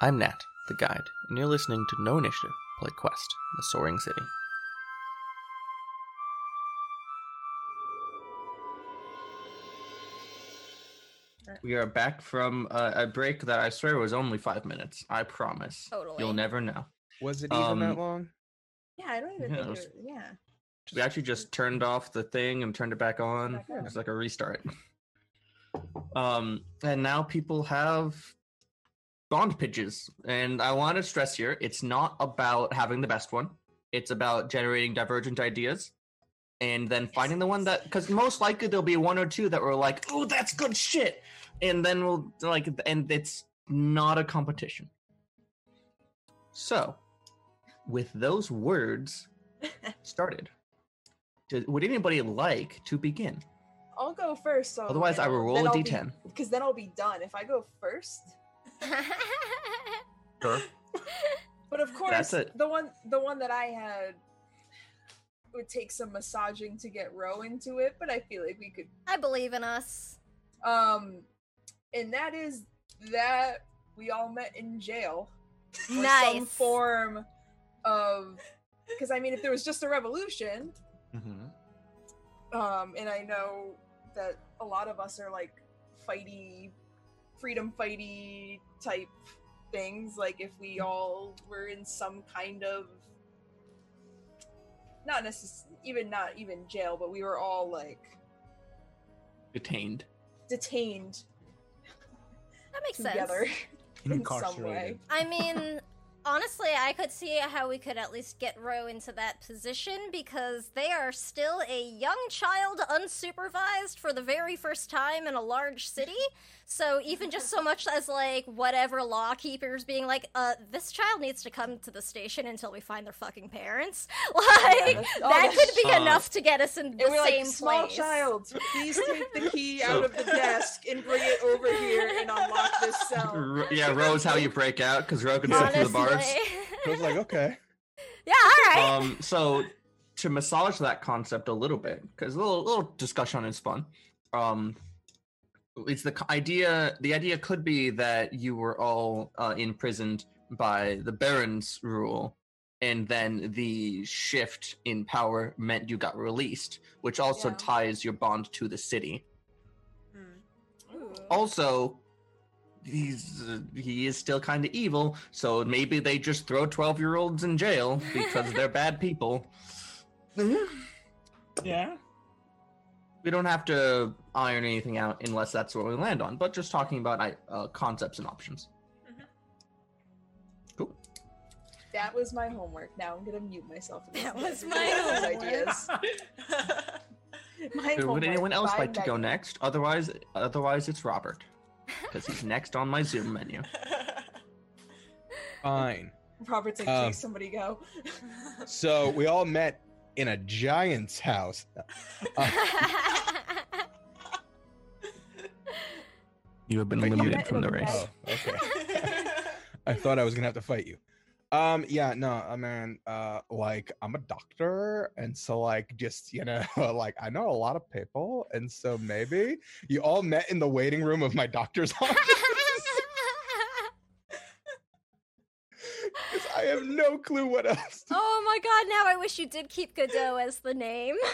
I'm Nat, the guide, and you're listening to No Initiative Play Quest, The Soaring City. We are back from uh, a break that I swear was only five minutes. I promise. Totally. You'll never know. Was it even Um, that long? Yeah, I don't even Yeah, it think was- it was, yeah. We actually just turned off the thing and turned it back on. Back on. It's like a restart. Um, and now people have bond pitches, and I want to stress here: it's not about having the best one. It's about generating divergent ideas, and then finding the one that, because most likely there'll be one or two that were like, "Oh, that's good shit," and then we'll like, and it's not a competition. So, with those words started, would anybody like to begin? I'll go first. So Otherwise, I will roll a d10. Because then I'll be done. If I go first, Sure. but of course, That's it. the one the one that I had would take some massaging to get Ro into it, but I feel like we could. I believe in us. Um, and that is that we all met in jail. or Nice. Some form of because I mean, if there was just a revolution, um, and I know that a lot of us are like fighty, freedom fighty type things. Like if we all were in some kind of not necessarily even not even jail, but we were all like Detained. detained That makes together sense. in some way. I mean, honestly, I could see how we could at least get Ro into that position because they are still a young child unsupervised for the very first time in a large city. So even just so much as like whatever law keepers being like, uh, this child needs to come to the station until we find their fucking parents. Like that's- oh, that could be Uh, enough to get us in the And we're same like, small place. child, please take the key So- out of the desk and bring it over here and unlock this cell. R- yeah, Rose, how you break out because Ro can step through the bars. Honestly. I was like, okay. yeah, all right. Um, so to massage that concept a little bit, because a little, little discussion is fun. Um, it's the idea. The idea could be that you were all uh, imprisoned by the Baron's rule, and then the shift in power meant you got released, which also Yeah. ties your bond to the city. Ooh. also he's uh, he is still kind of evil so maybe they just throw 12 year olds in jail because they're bad people Yeah. we don't have to iron anything out unless that's what we land on but just talking about uh, concepts and options cool That was my homework. Now I'm gonna mute myself. That was my everybody homework. ideas. My So would anyone else by like to go next otherwise otherwise it's robert because he's next on my zoom menu Fine. Robert's like, Um, somebody go. So we all met in a giant's house. Uh, you have been But you limited met from the in race oh, okay. I thought I was gonna have to fight you. Um, yeah, no, I mean, uh, like I'm a doctor, and so like just you know, like I know a lot of people, and so maybe you all met in the waiting room of my doctor's office. I have no clue what else. to- oh my god, now I wish you did keep Godot as the name.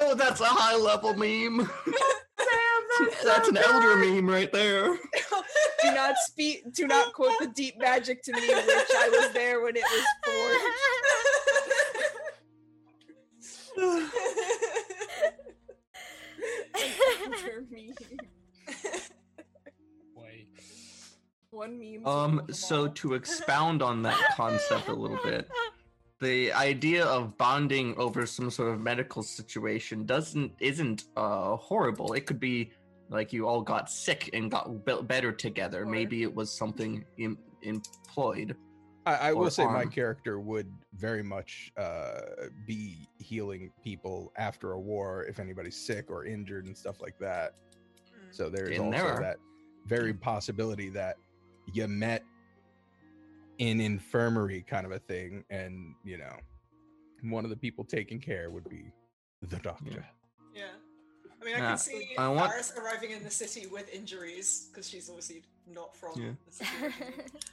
oh that's a high level meme Sam, that's an elder meme right there do not speak. Do not quote the deep magic to me, which I was there when it was forged. Elder meme. One meme. Um, so all. to expound on that concept a little bit, the idea of bonding over some sort of medical situation doesn't isn't uh horrible. It could be like you all got sick and got be- better together. Or- Maybe it was something Im- employed. I, I will or say my character would very much uh, be healing people after a war if anybody's sick or injured and stuff like that. So there's In also there. that very possibility that you met in infirmary kind of a thing, and you know, one of the people taking care would be the doctor. Yeah. I mean, I can see I want- Faris arriving in the city with injuries because she's obviously not from Yeah. the city,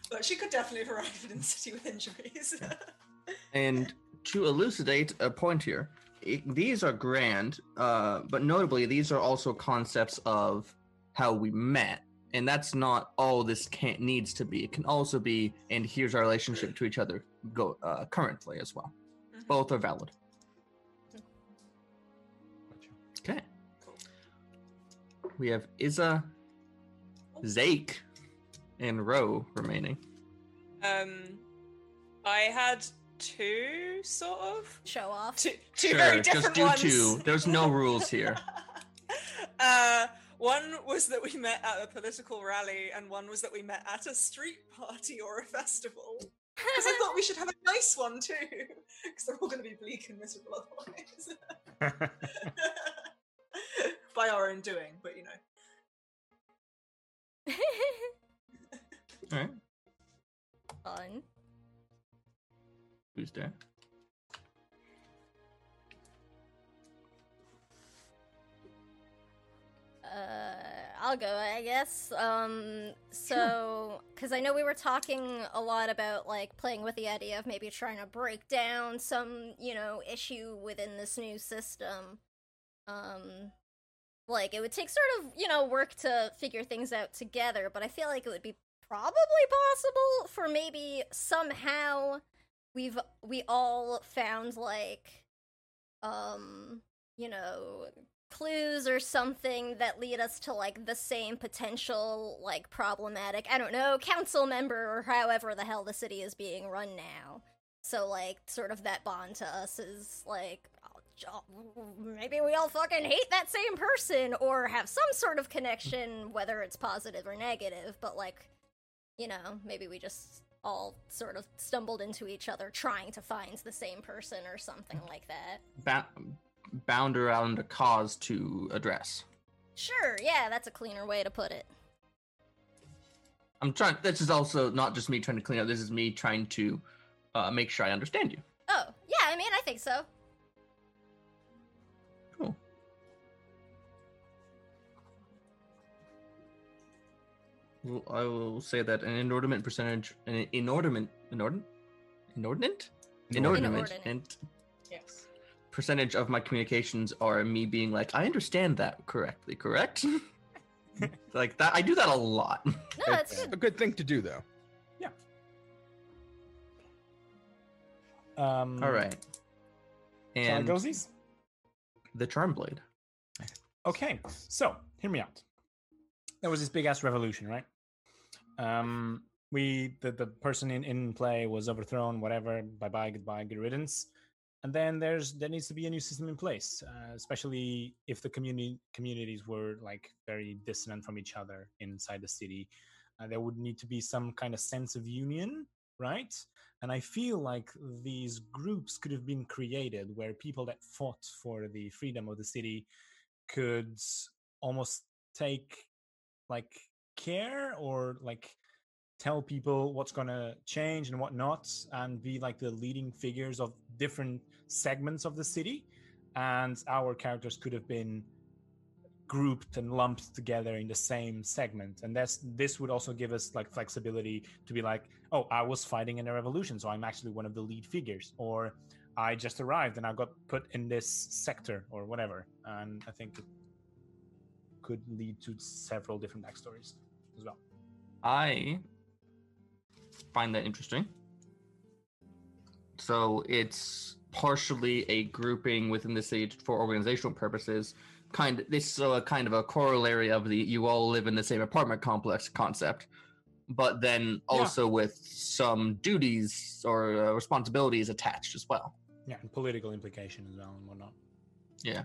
but she could definitely have arrived in the city with injuries. And to elucidate a point here, i these are grand, uh, but notably, these are also concepts of how we met. And that's not all this can't needs to be. It can also be, and here's our relationship to each other go uh, currently as well. Mhm. Both are valid. We have Iza, Zake, and Ro remaining. Um, I had two sort of Show off. two, two Sure, very just different do ones. two. There's no rules here. uh, one was that we met at a political rally, and one was that we met at a street party or a festival. Because I thought we should have a nice one too, because they're all going to be bleak and miserable otherwise. By our own doing, but you know. All right. Fun. Who's there? Uh, I'll go, I guess. Um, so, because I know we were talking a lot about like playing with the idea of maybe trying to break down some, you know, issue within this new system. Um, like it would take sort of, you know, work to figure things out together, but I feel like it would be probably possible for maybe somehow we've we all found like um you know clues or something that lead us to like the same potential like problematic i don't know council member or however the hell the city is being run now. So like sort of that bond to us is like maybe we all fucking hate that same person or have some sort of connection whether it's positive or negative but like you know maybe we just all sort of stumbled into each other trying to find the same person or something like that Ba- bound around a cause to address. Sure, yeah, that's a cleaner way to put it. I'm trying. This is also not just me trying to clean up. This is me trying to uh, make sure I understand you. Oh, yeah, I mean, I think so. I will say that an inordinate percentage, an inordinate, inordinate, inordinate, inordinate, Inordinate. and Yes. percentage of my communications are me being like, I understand that correctly, correct? like that, I do that a lot. No, it's It's good. a good thing to do, though. Yeah. Um, All right. And And the charm blade. Okay, so hear me out. There was this big ass revolution, right? Um, we the the person in in play was overthrown. Whatever. Bye bye. Goodbye. Good riddance. And then there's there needs to be a new system in place, uh, especially if the community communities were like very dissonant from each other inside the city. Uh, there would need to be some kind of sense of union, right? And I feel like these groups could have been created where people that fought for the freedom of the city could almost take like care or like tell people what's going to change and what not and be like the leading figures of different segments of the city and our characters could have been grouped and lumped together in the same segment and that's this would also give us like flexibility to be like oh i was fighting in a revolution so i'm actually one of the lead figures or i just arrived and i got put in this sector or whatever and i think could lead to several different backstories as well I find that interesting. So it's partially a grouping within the city for organizational purposes. Kind of, this is a kind of a corollary of the you all live in the same apartment complex concept, but then Yeah. also with some duties or uh, responsibilities attached as well. yeah and political implication as well and whatnot Yeah.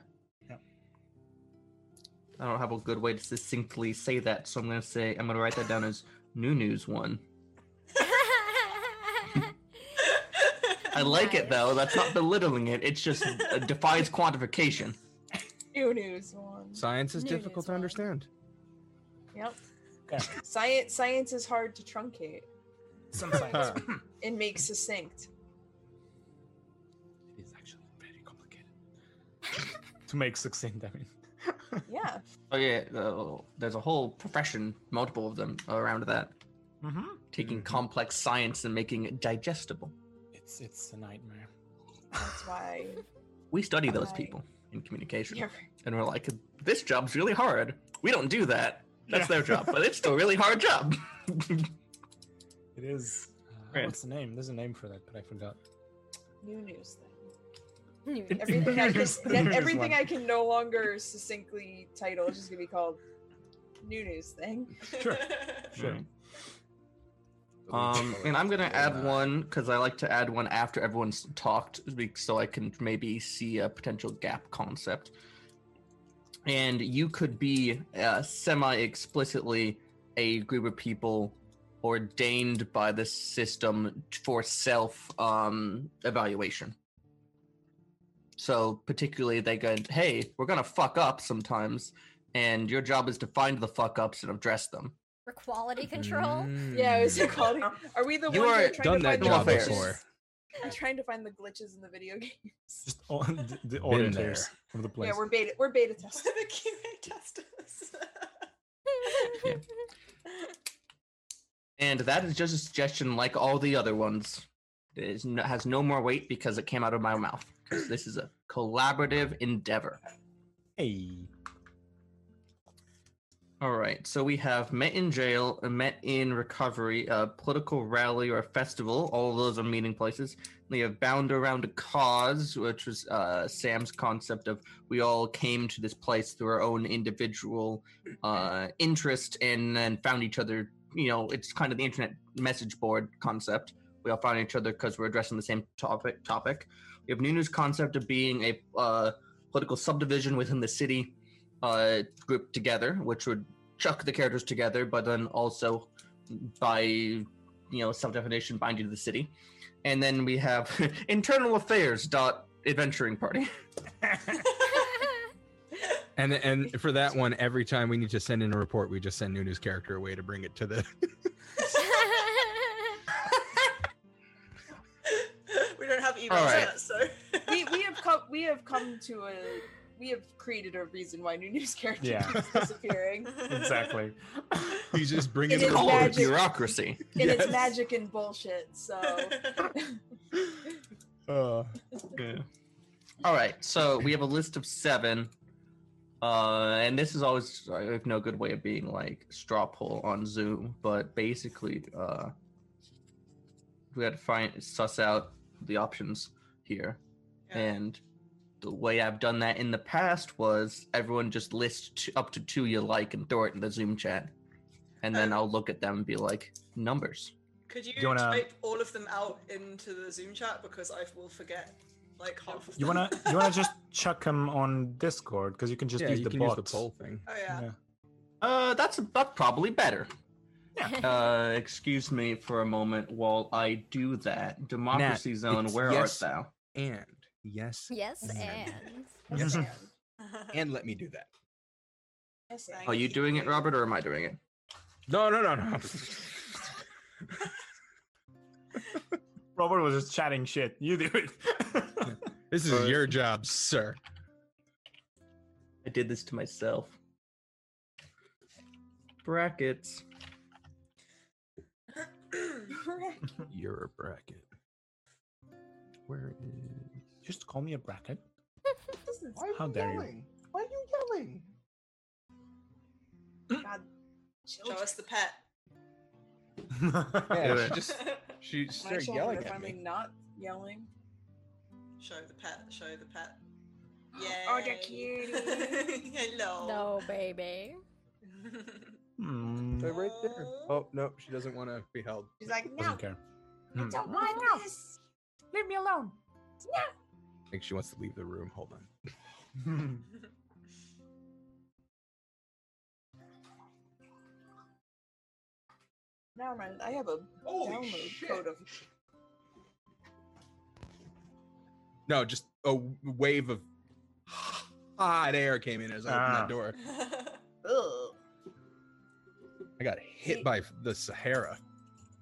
Yeah. I don't have a good way to succinctly say that, so I'm gonna say I'm gonna write that down as Nunu's one. I like it though. That's not belittling it. It's just uh, defies quantification. Nunu's one. Science is New difficult news to one. understand. Yep. okay Science science is hard to truncate some science and make succinct. it is actually very complicated to make succinct i mean Yeah. Oh yeah, uh, there's a whole profession, multiple of them around that, hmm taking Mhm. complex science and making it digestible. It's it's a nightmare. That's why. We study those Right. people in communication, Yeah. and we're like, this job's really hard. We don't do that. That's Yeah. their job, but it's still a really hard job. It is. Uh, what's the name? There's a name for that, but I forgot. Nunu's thing. New- Everything I can, News- everything. I can no longer succinctly title is just gonna be called Nunu's thing. Sure. Sure. Um, and I'm gonna add one because I like to add one after everyone's talked, so I can maybe see a potential gap concept. And you could be uh, semi-explicitly a group of people ordained by the system for self um, evaluation. So particularly, they go, "Hey, we're gonna fuck up sometimes, and your job is to find the fuck ups and address them." For quality control. Yeah, is it Mm. called? Are we the You ones that are are trying done to that find the job glitches? before. I'm trying to find the glitches in the video games. Just all, the, the Been auditors of the place. Yeah, we're beta. We're beta testing. the QA testers. And that is just a suggestion like all the other ones. It is no, has no more weight because it came out of my mouth. 'Cause this is a collaborative endeavor. Hey. All right, so we have met in jail, met in recovery, a political rally or a festival. All of those are meeting places. We have bound around a cause, which was uh, Sam's concept of we all came to this place through our own individual uh, interest and then found each other. You know, it's kind of the internet message board concept. We all found each other because we're addressing the same topic. Topic. We have Nunu's concept of being a uh, political subdivision within the city uh, grouped together, which would chuck the characters together, but then also by you know self-definition bind you to the city. And then we have internal affairs dot adventuring party. And and for that one, every time we need to send in a report, we just send Nunu's character away to bring it to the. We don't have Alright. so we we have come we have come to a we have created a reason why Nunu's character Yeah. keeps disappearing. exactly. He's just bringing It it is Call it magic. bureaucracy. And it's magic and bullshit. So Uh, All right, so we have a list of seven, uh, and this is always I have no good way of being like straw poll on Zoom, but basically, uh, we had to find suss out the options here, Yeah. and the way I've done that in the past was everyone just list t- up to two you like and throw it in the Zoom chat, and then Um, I'll look at them and be like numbers. Could you, you wanna- type all of them out into the Zoom chat because I will forget like half of them. You wanna you wanna just chuck them on Discord because you can just yeah, use you the can bots. use the poll thing. Oh yeah. Yeah. Uh, that's that's probably better. Uh, excuse me for a moment while I do that. Democracy Zone, where yes. art thou? And yes, yes, and Yes, and. and let me do that. Yes, and. Are you doing it, Robert, or am I doing it? No, no, no, no. Robert was just chatting shit. You do it. this is Right. your job, sir. I did this to myself. Brackets. You're a bracket. Where is? just call me a bracket. Why are How you dare you. yelling? Why are you yelling? God, Show us the pet. Yeah, Yeah. she just she started yelling are at finally me. not yelling. Show the pet. Show the pet. Yeah. Oh, they're cute. Hello. no, baby. They're right there. Oh no, she doesn't want to be held. She's like, no, doesn't care. I Hmm. don't want this. Leave me alone. I think she wants to leave the room. Hold on. Never mind. I have a Holy download shit. code of. No, just a wave of hot air came in as I opened Ah. that door. Ugh. I got hit by the Sahara.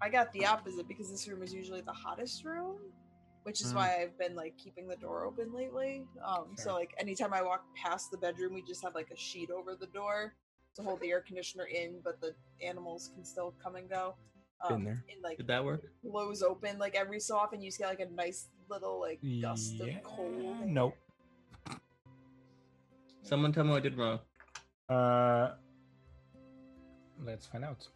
I got the opposite because this room is usually the hottest room. which is Mm. why I've been like keeping the door open lately. Um, so like anytime I walk past the bedroom, we just have like a sheet over the door to hold the air conditioner in, but the animals can still come and go. Um, Been there. And like Did that work? blows open like every so often, you just get like a nice little like gust Yeah, of cold. Nope. Someone tell me what I did wrong. Uh, let's find out.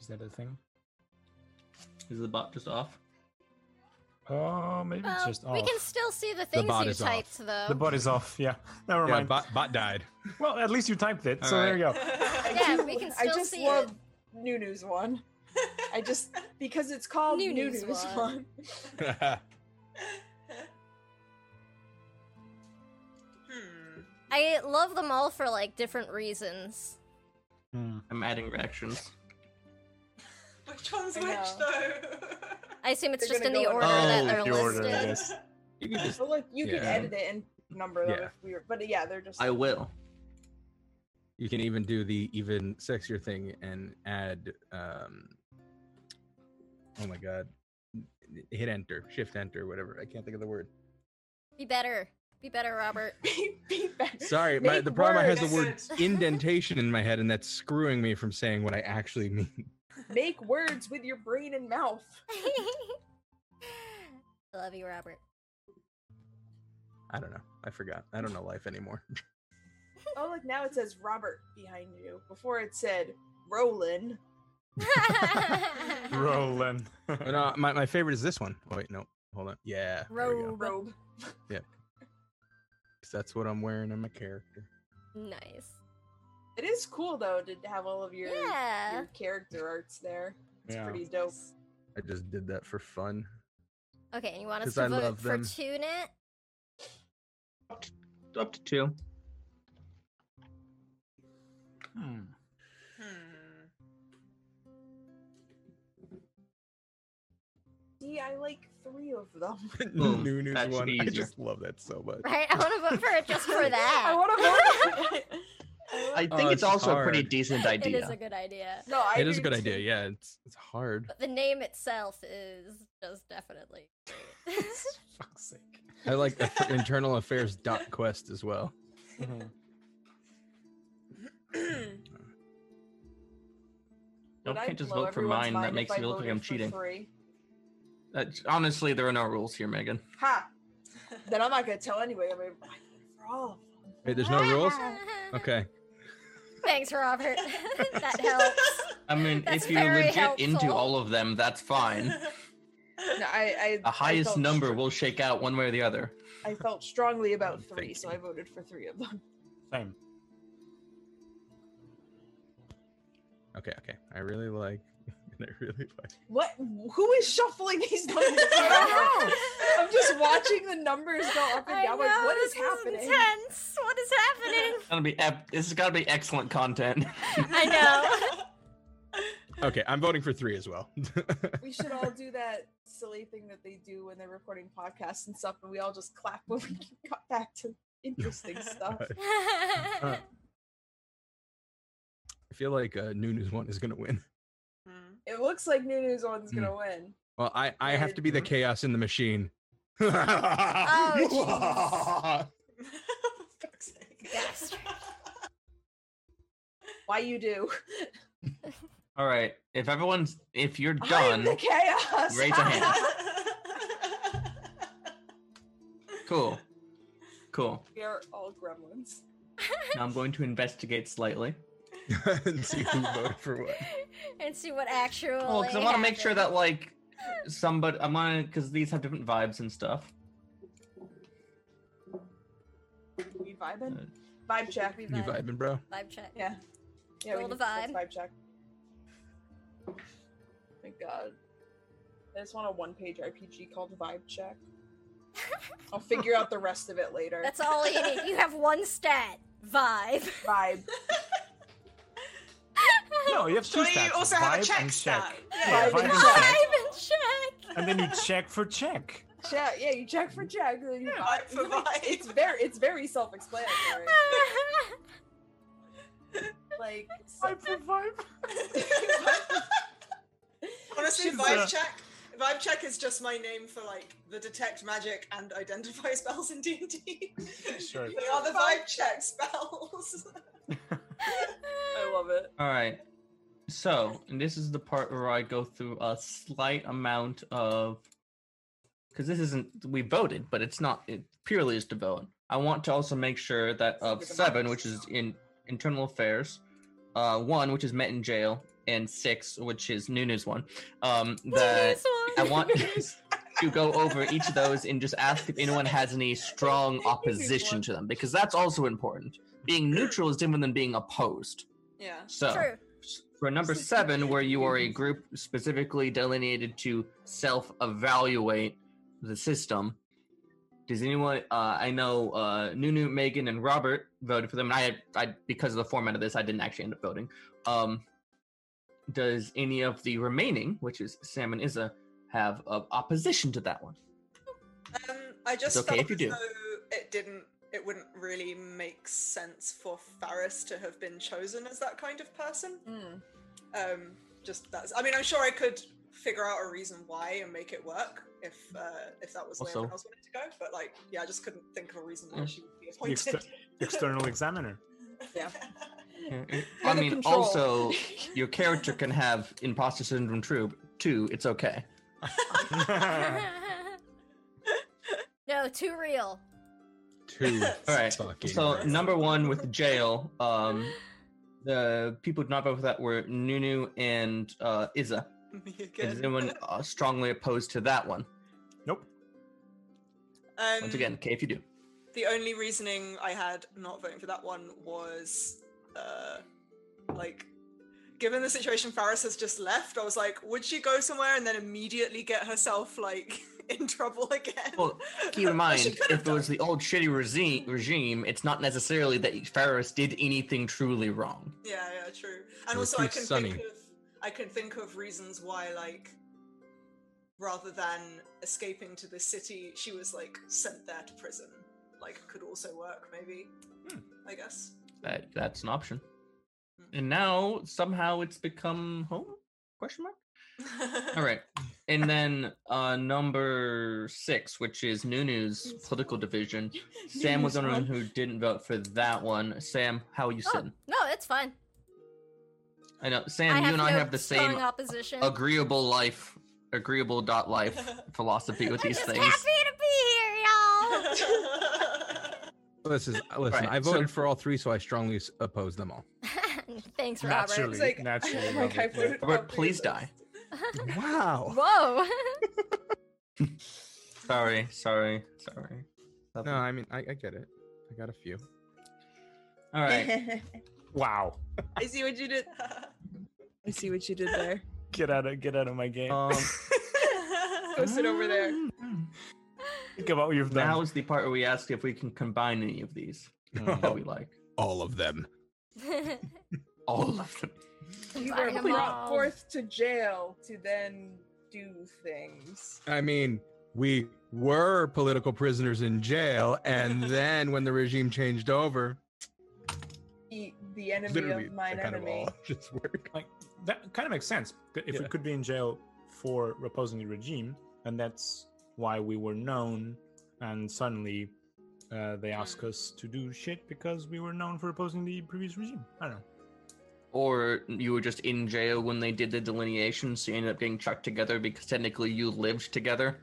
Is that a thing? Is the bot just off? Oh, maybe it's just off. we can still see the things bot you is off. typed, though. The bot is off. Yeah. Never Yeah, mind. bot, bot died. Well, at least you typed it, so All there you go. I Yeah, do- we can I just see love Nunu's one. I just because it's called Nunu's Nunu's, one. one. I love them all for like different reasons. Hmm. I'm adding reactions. Which one's which though? I assume it's They're just in the go order in- that Oh, they're the order, listed. I guess. You can just. But like you can Yeah. edit it and number them Yeah. if we were, but yeah, they're just. I will. You can even do the even sexier thing and add. um Oh my god! Hit enter, shift enter, whatever. I can't think of the word. Be better. Be better, Robert. be, be better. Sorry, my, the problem I have the words. word indentation in my head, and that's screwing me from saying what I actually mean. Make words with your brain and mouth. I love you, Robert. I don't know. I forgot. I don't know life anymore. Oh, look now it says Robert behind you. Before it said Roland. Roland. No, uh, my, my favorite is this one. Oh, wait, no. Hold on. Yeah. there we go. Robe. Robe. 'Cause That's what I'm wearing in my character. Nice. It is cool though to have all of your, Yeah. your character arts there. It's Yeah. pretty dope. I just did that for fun. Okay, and you want us 'Cause to I vote love for them. TuneIt? Up to two. Hmm. Hmm. See, I like three of them. Boom. Nunu's That one. be I just love that so much. Right? I want to vote for it just for that. I want to vote. for it. I Oh, think it's it's also a pretty decent idea. is a good idea. no, I It is a good too. idea. Yeah, it's it's hard. But the name itself is just definitely great. Fuck's sake. I like the internal affairs dot quest as well. Mhm. Would Don't I can't just vote for mine. That makes me look like I'm cheating. three? That's- honestly, there are no rules here, Megan. Ha! Then I'm not gonna tell anybody. I'm gonna for all of them. Wait, there's no rules. Okay. Thanks, Robert. that helps. I mean, That's if you're very legit into all of them, that's fine. No, I, I The highest felt number str- will shake out one way or the other. I felt strongly about Thank three, so. I voted for three of them. Same. Okay. Okay. I really like. I really like. What? Who is shuffling these numbers? I don't know. I'm just watching the numbers go up and I down. Like, know, what is this happening? intense. What is happening? It's gonna be ep- this has got to be excellent content. I know. Okay, I'm voting for three as well. We should all do that silly thing that they do when they're recording podcasts and stuff, and we all just clap when we got back to interesting stuff. I feel like uh, Nunu's one is gonna win. It looks like Nunu's one's Hmm. gonna win. Well, I I have to be the chaos in the machine. Oh, Fuck's sake. Bastard. Why you do? All right, if everyone's if you're done, the chaos. Raise a hand. cool, cool. we are all gremlins. Now I'm going to investigate slightly. and see who voted for what. and see what actually. Well, because I want to make sure that like somebody I want to because these have different vibes and stuff. We vibing? Uh, Vibe check. We You vibing, bro? Vibe check. Yeah. Yeah, Roll we the vibe. vibe check. Thank God. I just want a one-page RPG called Vibe Check. I'll figure out the rest of it later. That's all you need. You have one stat. Vibe. Vibe. No, you have two Surely you stats. also have a check and stat. check. Yeah. Yeah, Vibe vibe and and check. check. Vibe and check. And then you check for check. Check. Yeah, you check for check. and then you Yeah, vibe vibe for vibe. It's very, it's very self-explanatory. like, so- Vibe for vibe. Honestly, She's, vibe uh, check. Vibe check is just my name for like the detect magic and identify spells in D and D. Sure. They are the vibe check spells. I love it. All right. So, and this is the part where I go through a slight amount of because this isn't we voted, but it's not it purely is to vote. I want to also make sure that of seven, which is in internal affairs, uh, one which is met in jail, and six, which is Nunu's one, um, that I want to go over each of those and just ask if anyone has any strong opposition to them, because that's also important. Being neutral is different than being opposed. yeah. So, True. For number seven, where you are a group specifically delineated to self-evaluate the system, does anyone? Uh, I know uh, Nunu, Megan, and Robert voted for them, and I, I because of the format of this, I didn't actually end up voting. Um, does any of the remaining, which is Sam and Izza, have uh, opposition to that one? Um, I just It's okay if you do. it didn't. It wouldn't really make sense for Faris to have been chosen as that kind of person. Mm. Um, just that's. I mean, I'm sure I could figure out a reason why and make it work if uh, if that was the way Also- everyone else wanted to go. But like, yeah, I just couldn't think of a reason why Mm. she would be The appointed. exter- external examiner. Yeah. I mean, control. also, your character can have imposter syndrome too. Too, it's okay. no, too real. Two. All right. So right. number one with jail, um, the people who did not vote for that were Nunu and uh, Izza. Me Is anyone uh, strongly opposed to that one? Nope. Um, Once again, okay, if you do. the only reasoning I had not voting for that one was, uh, like, given the situation Faris has just left, I was like, would she go somewhere and then immediately get herself like in trouble again? Well, Keep in mind, if it was the old shitty regime, regime, it's not necessarily that Faris did anything truly wrong. yeah, yeah, true. And also, I can sunny. think of I can think of reasons why, like, rather than escaping to the city, she was like sent there to prison. Like, could also work, maybe. Hmm. I guess. That that's an option. Hmm. And now somehow it's become home? Question mark. All right. And then uh number six, which is Nunu's political division. Sam was the Nunu's one who didn't vote for that one. Sam, how are you Oh, sitting? no, it's fine. I know Sam, I you have and I no have the strong same opposition. agreeable life, agreeable dot life philosophy with I'm these just things. happy to be here, y'all. Listen, listen. Right, I so- voted for all three, so I strongly s- oppose them all. Thanks, Robert. Naturally, It's like, naturally. like I Robert, voted for Robert, all please of die. Those. Wow. Whoa. Sorry, sorry, sorry. No, I mean I, I get it. I got a few. All right. Wow. I see what you did. I see what you did there. Get out of get out of my game. Um, Go sit over there. Think about what you've done. now is the part where we ask if we can combine any of these that we like. All of them. All of them. You were were 'em brought all. forth to jail to then do things. I mean, we were political prisoners in jail, and then when the regime changed over, Eat the enemy literally of mine that kind of enemy. all just worked. like that kind of makes sense C- if we could be in jail for opposing the regime and that's why we were known and suddenly uh, they ask us to do shit because we were known for opposing the previous regime i don't know Or you were just in jail when they did the delineation, so you ended up getting chucked together because technically you lived together.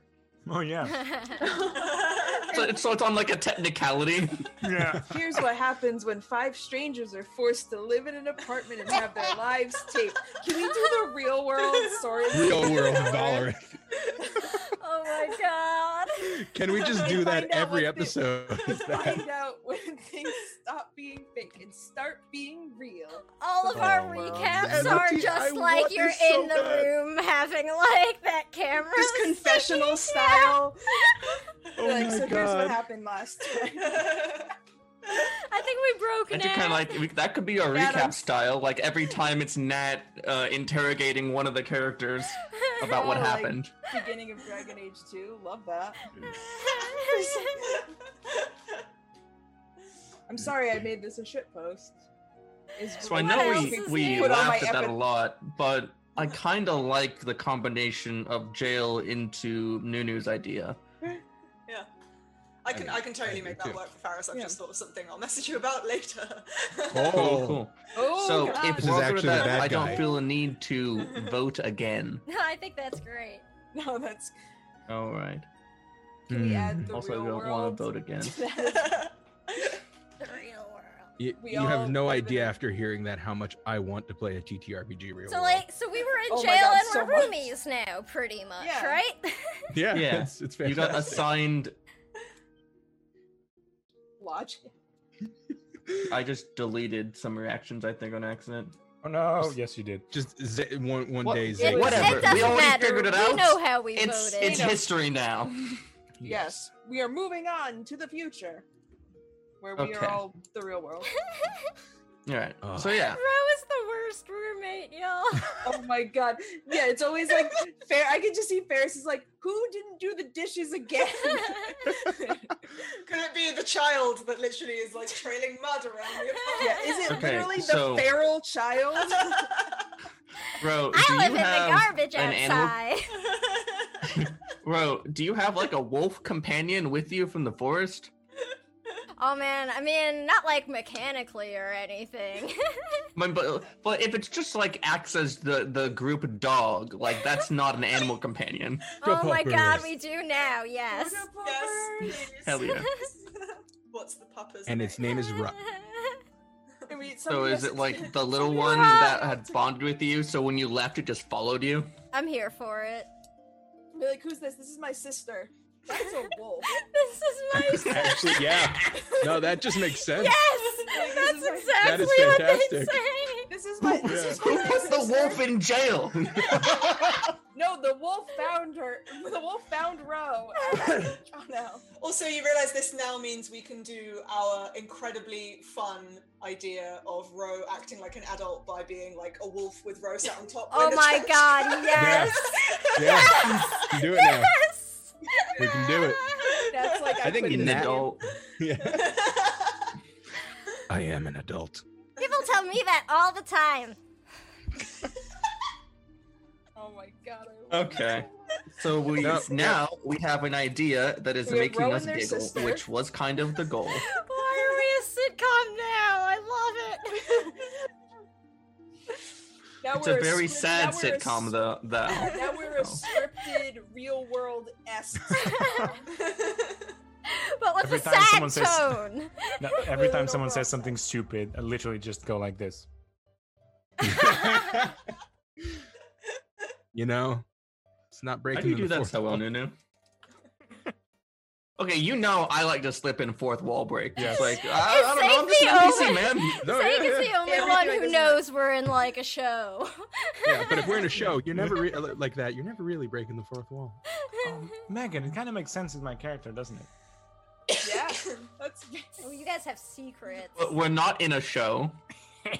oh yeah So it's, so it's on like a technicality. yeah Here's what happens when five strangers are forced to live in an apartment and have their lives taped. Can we do the real world story? Real world Valorant. oh my god. Can we just do that every what the- episode? Find out when things stop being fake and start being real. All of Oh, our recaps Lucky are I just want like you're so in the bad. room having like that camera. Just confessional style. Oh like, my so here's what happened last time. I think we broke That it. could kind of like we- that could be our Nat, I'm recap style. Like every time it's Nat uh, interrogating one of the characters about what Oh, like- happened. Beginning of Dragon Age 2. Love that. I'm sorry I made this a shit post. Is So I know we we new? Put on my laughed at that a lot, but I kind of like the combination of jail into Nunu's idea. Yeah. I can I, can totally I make that too. work for Faris. I've Yeah. just thought of something I'll message you about later. Oh. Cool, cool. Oh, so God. if This is actually that, I don't guy. feel a need to vote again. No, I think that's great. no, that's All right. can we Hmm. add the Also, I real don't world? want to vote again. The real world. You, you have no idea in- after hearing that how much I want to play a TTRPG real So world. like, so we were in Oh jail God, and so we're much. roomies now, pretty much, Yeah. right? yeah, Yeah, it's, it's You got assigned. Logic. I just deleted some reactions, I think, on accident. Oh no! Yes, you did. just z- one one What- day. It, Whatever, it doesn't we already matter. figured it out. we out. know how we It's voted. it's history now. Yes, we are moving on to the future, where we Okay. are all the real world. All right. Ugh. So yeah, Ro is the worst roommate, y'all. Oh my god! Yeah, it's always like fair. I can just see Faris is like, who didn't do the dishes again? Could it be the child that literally is like trailing mud around the apartment? yeah, is it Okay, literally the feral child? bro. I live you in have the garbage an animal- outside. Bro, do you have like a wolf companion with you from the forest? Oh man, I mean, not like mechanically or anything. But but if it's just like acts as the the group dog, like that's not an animal companion. oh my god, we do now, yes. yes. Hell yeah. What's the pupper's and its name is Ru- I mean, So is it like the little one that had bonded with you? So when you left, it just followed you. I'm here for it. Be like, who's this? This is my sister. That's a wolf. This is my Actually, yeah. No, that just makes sense. Yes, that's This is my- exactly That is what they fantastic. say. This is my. This Yeah. is Who put the wolf in jail? No, the wolf found her. The wolf found Ro. Oh no. Also, you realize this now means we can do our incredibly fun idea of Ro acting like an adult by being like a wolf with Ro sat on top. Oh with a my god, Yes. yes. Yeah. You can do it now. Yes. We can do it. That's like I, I think put in in adult. Yeah. I am an adult. People tell me that all the time. Oh my god. Okay. So we No. now we have an idea that is We have making us giggle, sister. which was kind of the goal. Why are we a sitcom now? I love it. Now It's we're a very script- sad now we're a sitcom, though. Though. Now we're a oh. scripted, real world esque. but with Every a time sad someone says- No, every time someone says something stupid, I literally just go like this. you know, it's not breaking. How breaking do you the do that so well. Nunu? Okay, you know I like to slip in fourth wall break. Yeah, It's like I, I don't know, I'm just an Safe NPC, the man. No, Zake yeah, is the only Yeah, one who this knows we're in like a show. yeah, but if we're in a show, you're never re- like that. You're never really breaking the fourth wall. Um, Megan, it kind of makes sense with my character, doesn't it? yeah, that's. oh, you guys have secrets. But we're not in a show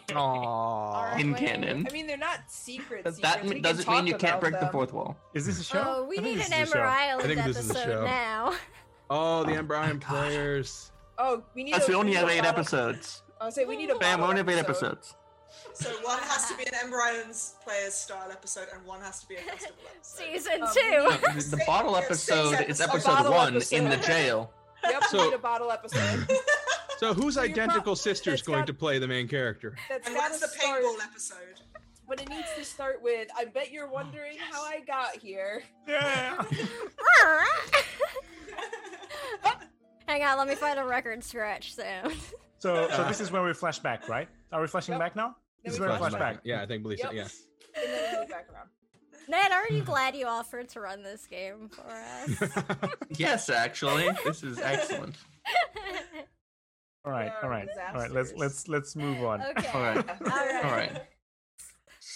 Aww. In canon. I mean, they're not secret. But secrets. that We doesn't mean you can't about break the fourth wall. Is this a show? Oh, we I need an is a show. Ember I Island think this is a episode now. Oh, the Ember Island players. Oh, we need. Yes, a, we only have eight bottle- episodes. I say we need a. Bam, we only have eight episode. episodes. so one has to be an Ember Islands players style episode, and one has to be a festival episode. Season Um, two. The, the bottle episode is episode one episode. in the jail. Yep, So- we need a bottle episode. So whose So you're pro- identical sister's going got- to play the main character? That's and gotta when's the start, paintball episode? But it needs to start with. I bet you're oh, wondering how I got here. Yeah. Hang on, let me find a record scratch sound. So, so this is where we flash back, right? Are we flashing Yep. back now? Then This is we where we flash flash back. Yeah, I think believe so. Yep. Yeah. And then we move back around. Ned, aren't you glad you offered to run this game for us? Yes, actually, this is excellent. All right, There all are right, all right. Let's let's let's move on. okay. All right, All right. all right.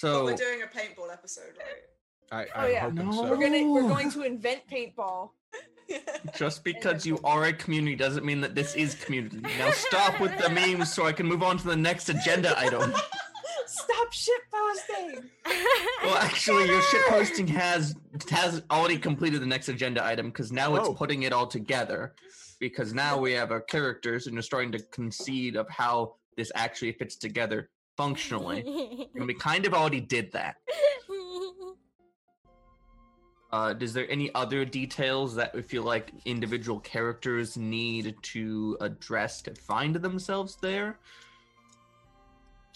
But So we're doing a paintball episode, right? I, Oh, I'm yeah. No. so. We're gonna we're going to invent paintball. just because you are a community doesn't mean that this is community. Now stop with the memes so I can move on to the next agenda item. Stop shitposting. Well, actually, your shitposting has has already completed the next agenda item because now it's Oh. putting it all together. Because now we have our characters and you're starting to concede of how this actually fits together functionally. and we kind of already did that. Uh, is there any other details that we feel like individual characters need to address to find themselves there?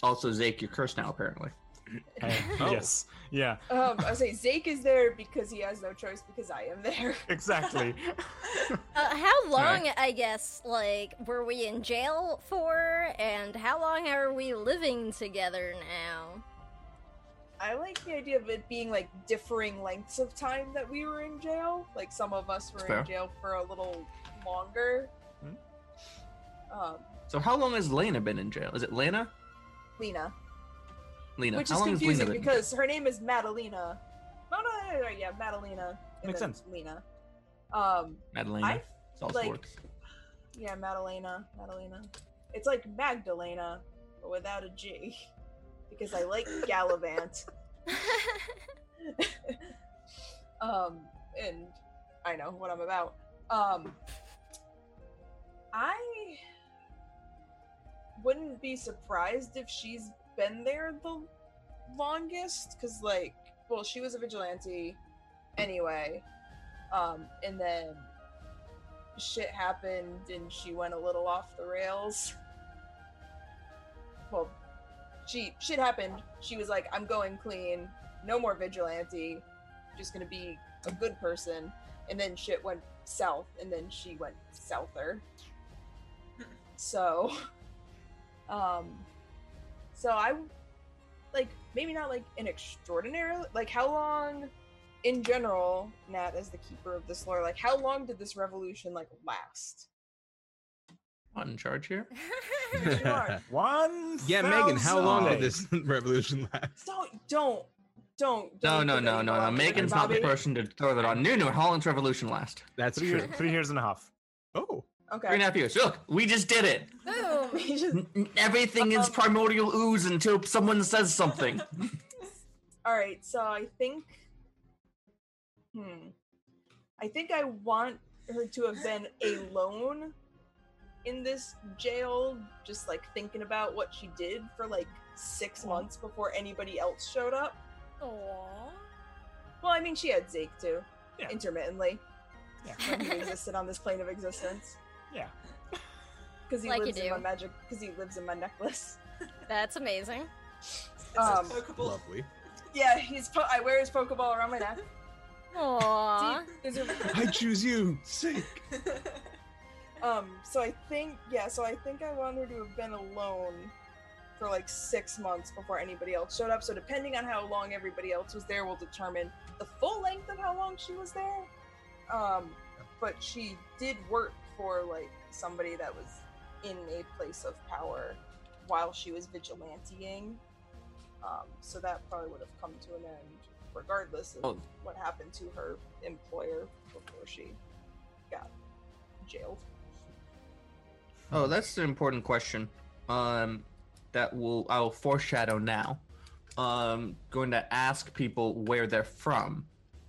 Also, Zake, you're cursed now, apparently. Uh, Oh. Yes. Yeah. Um, I say Zake is there because he has no choice because I am there. Exactly. Uh, how long, Alright. I guess, like, were we in jail for, and how long are we living together now? I like the idea of it being like differing lengths of time that we were in jail. Like some of us were in jail for a little longer. Hmm. Um, So, how long has Lena been in jail? Is it Lena? Lena, Lena. which how is long confusing been in because her name is Madalena. No, no, no, no, yeah, Madalena. and Makes sense. Lena. Um, Madalena. I It also like- works. yeah, Madalena, Madalena. It's like Magdalena, but without a G, because I like Gallivant. um, and I know what I'm about. Um, I wouldn't be surprised if she's been there the longest, because like, well, she was a vigilante anyway. Um, and then shit happened, and she went a little off the rails. Well, she shit happened. She was like, "I'm going clean. No more vigilante. just gonna be a good person." And then shit went south, and then she went souther. So, um, so I like maybe not like an extraordinary like how long in general nat as the keeper of this lore like how long did this revolution like last Not in charge here. One. yeah, Megan, how long did this revolution last? don't don't don't No, don't no, put no, any no, no. Megan's not the person to throw that on. No, no. How long's revolution last? That's Three true. years, three years and a half. Oh, Three and okay a half years. Look, we just did it. Boom! We just- N- n- Everything is primordial ooze until someone says something. all right so i think hmm i think i want her to have been alone in this jail just like thinking about what she did for like six months before anybody else showed up Aww. well i mean she had Zake too Yeah. intermittently Yeah. when he existed on this plane of existence Yeah. because he Like you lives in my magic because he lives in my necklace That's amazing. It's Um, a Pokeball. lovely. yeah he's po- i wear his pokeball around my neck Aww. There's a- I choose you. Sick. um so i think yeah so i think i want her to have been alone for like six months before anybody else showed up so depending on how long everybody else was there will determine the full length of how long she was there um but she did work for like somebody that was in a place of power while she was vigilanteing um so that probably would have come to an end regardless of Oh. what happened to her employer before she got jailed Oh, that's an important question. Um, that will I'll foreshadow now. Um, going to ask people where they're from,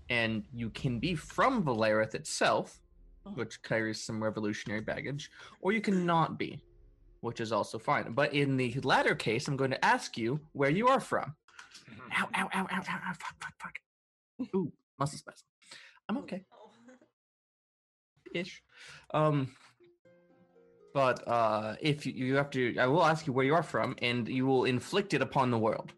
and you can be from Valerith itself, which carries some revolutionary baggage, or you can not be, which is also fine. But in the latter case, I'm going to ask you where you are from. Ow! Ow! Ow! Ow! Ow! ow fuck! Fuck! Fuck! Ooh, muscle spasm. I'm okay ish. Um, but uh, if you, you have to, I will ask you where you are from, and you will inflict it upon the world.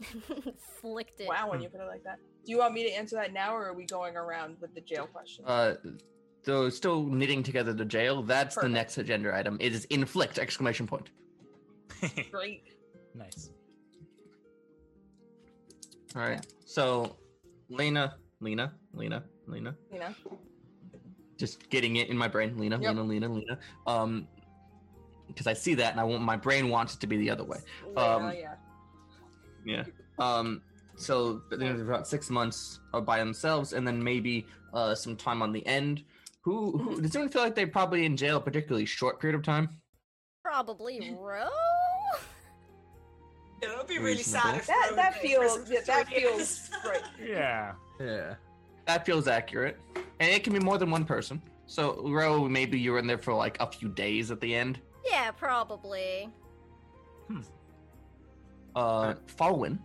Flicked it. Wow, when you put it like that. Do you want me to answer that now, or are we going around with the jail question? Uh, though still knitting together the jail. That's the next agenda item. It is inflict! Exclamation point. Great. nice. All right. So, Lena, Lena, Lena, Lena. Lena. Just getting it in my brain. Lena, Yep. Lena, Lena, Lena. Um, because I see that, and I want my brain wants it to be the other way. Yeah, Um, yeah. Yeah. Um. So they're about six months uh, by themselves, and then maybe uh, some time on the end. Who, who hmm. does anyone feel like they're probably in jail a particularly short period of time? Probably Ro? Yeah, that would be really Reasonable. sad if That Rowan that feels yeah, that feels right. Yeah. Yeah. That feels accurate, and it can be more than one person. So Ro, maybe you were in there for like a few days at the end. Yeah, probably. Hmm. Uh, uh Falwyn,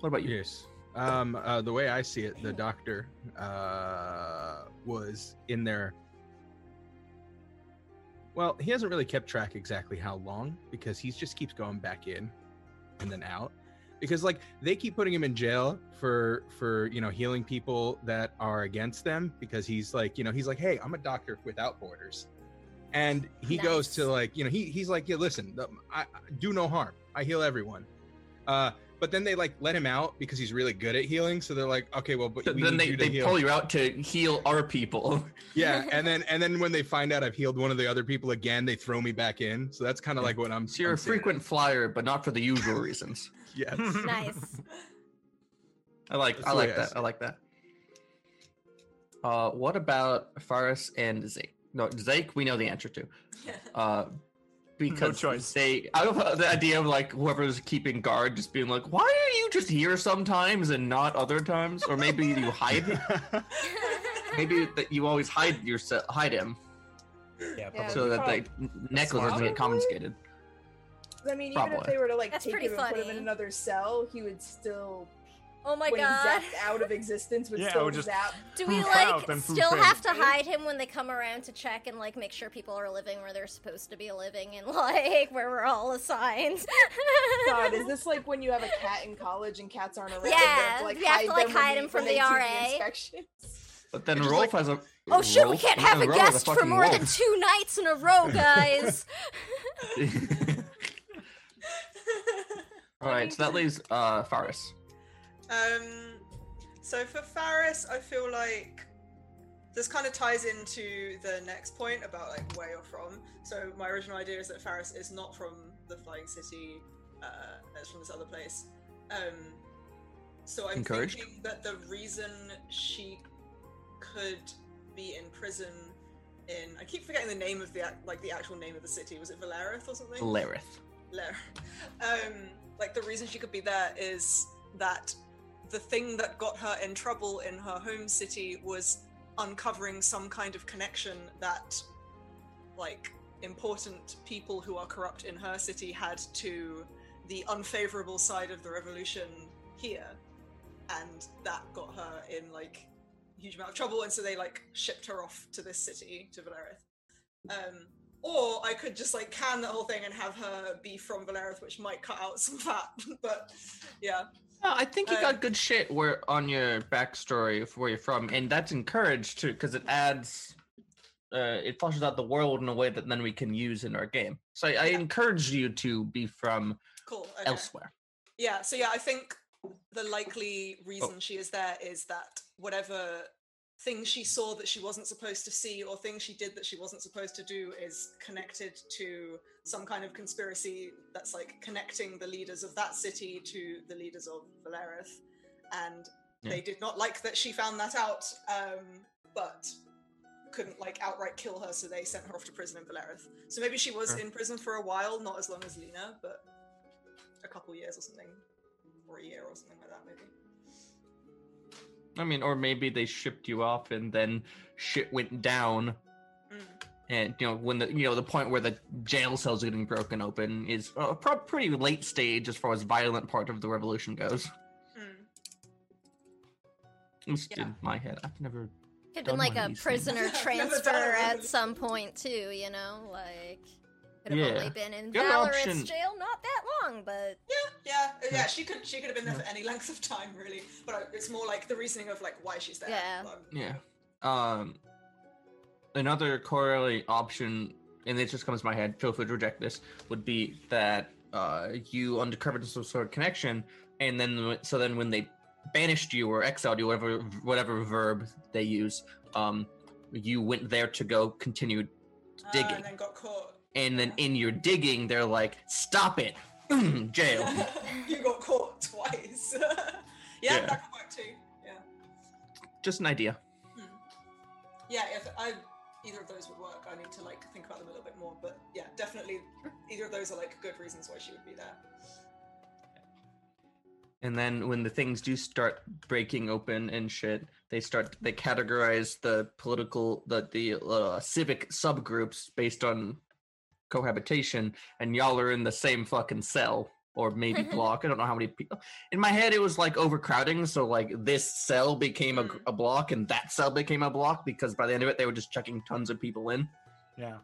what about you? Yes. Um, uh, the way I see it, the doctor uh, was in there. Well, he hasn't really kept track exactly how long because he just keeps going back in and then out. Because like they keep putting him in jail for for you know healing people that are against them because he's like you know he's like hey I'm a doctor without borders, and he goes to like you know he he's like yeah listen I, I do no harm I heal everyone, uh but then they like let him out because he's really good at healing. So they're like, okay, well, but we then need they, you to they heal. pull you out to heal our people. Yeah, and then and then when they find out I've healed one of the other people again, they throw me back in. So that's kind of like what I'm. So you're I'm a saying. frequent flyer, but not for the usual reasons. Yes. Nice. I like That's I like way I that. I like that. Uh, what about Faris and Zake? No, Zake, we know the answer to. Yeah. Uh, because choice. they, I love the idea of like whoever's keeping guard just being like, "Why are you just here sometimes and not other times?" Or maybe you hide. maybe that you always hide yourself, hide him, Yeah, Yeah. probably. so that the necklace doesn't get confiscated. I mean, even if they were to like That's take pretty him and put him in another cell, he would still, Oh my when god. he's zapped out of existence, would Yeah, still just- zap. Do we like out and poof still in. have to hide him when they come around to check and like make sure people are living where they're supposed to be living and like where we're all assigned? God, is this like when you have a cat in college and cats aren't around? Yeah, you you have to, like, them when hide him from the RA. inspections? But then It's just Rolf like- has a. oh shit, we can't have a Rolf has guest for fucking more than two nights in a row, guys. All right, so that leaves uh Faris. Um, so for Faris, I feel like this kind of ties into the next point about like where you're from. So my original idea is that Faris is not from the Flying City; uh, it's from this other place. Um, so I'm Encouraged. thinking that the reason she could be in prison in I keep forgetting the name of the like the actual name of the city. Was it Valerith or something? Valerith. Lair. Um, like the reason she could be there is that the thing that got her in trouble in her home city was uncovering some kind of connection that, like, important people who are corrupt in her city had to the unfavorable side of the revolution here, and that got her in like a huge amount of trouble, and so they like shipped her off to this city to Valerith. Um, or I could just like can the whole thing and have her be from Valerith, which might cut out some fat. but yeah, No, I think you Uh, got good shit where on your backstory of where you're from, and that's encouraged too because it adds, uh, it flushes out the world in a way that then we can use in our game. So I, I encourage you to be from cool. Okay. elsewhere. Yeah, so yeah, I think the likely reason she is there is that whatever thing she saw that she wasn't supposed to see or things she did that she wasn't supposed to do is connected to some kind of conspiracy that's like connecting the leaders of that city to the leaders of Valerith. And Yeah. they did not like that she found that out, um, but couldn't like outright kill her, so they sent her off to prison in Valerith. So maybe she was in prison for a while, not as long as Lena, but a couple years or something, or a year or something like that, maybe. I mean, or maybe they shipped you off and then shit went down. Mm. And you know when the you know the point where the jail cells are getting broken open is a pro- pretty late stage as far as violent part of the revolution goes. Mm. At least Yeah. in my head, I've never. Could have been like a these things. prisoner transfer at some point too, you know, like could have Yeah. only been in The other Valorant's option- jail not that long, but Yeah, yeah, uh, yeah. She could, she could have been there for any length of time, really. But uh, it's more like the reasoning of like why she's there. Yeah. Um, Yeah. Um. Another corollary option, and it just comes to my head. Feel free to reject this. Would be that uh, you uncovered some sort of connection, and then so then when they banished you or exiled you, whatever whatever verb they use, um, you went there to go continue uh, digging, and then got caught. And then in your digging, they're like, "Stop it, jail." you got caught twice. yeah, Yeah. that could work too. Yeah, Just an idea. yeah. If I either of those would work, I need to like think about them a little bit more. But yeah, definitely, either of those are like good reasons why she would be there. And then when the things do start breaking open and shit, they start they categorize the political the the uh, civic subgroups based on cohabitation, and y'all are in the same fucking cell. or maybe block. I don't know how many people. In my head, it was like overcrowding. So like this cell became a, Mm. a block, and that cell became a block because by the end of it, they were just chucking tons of people in. Yeah.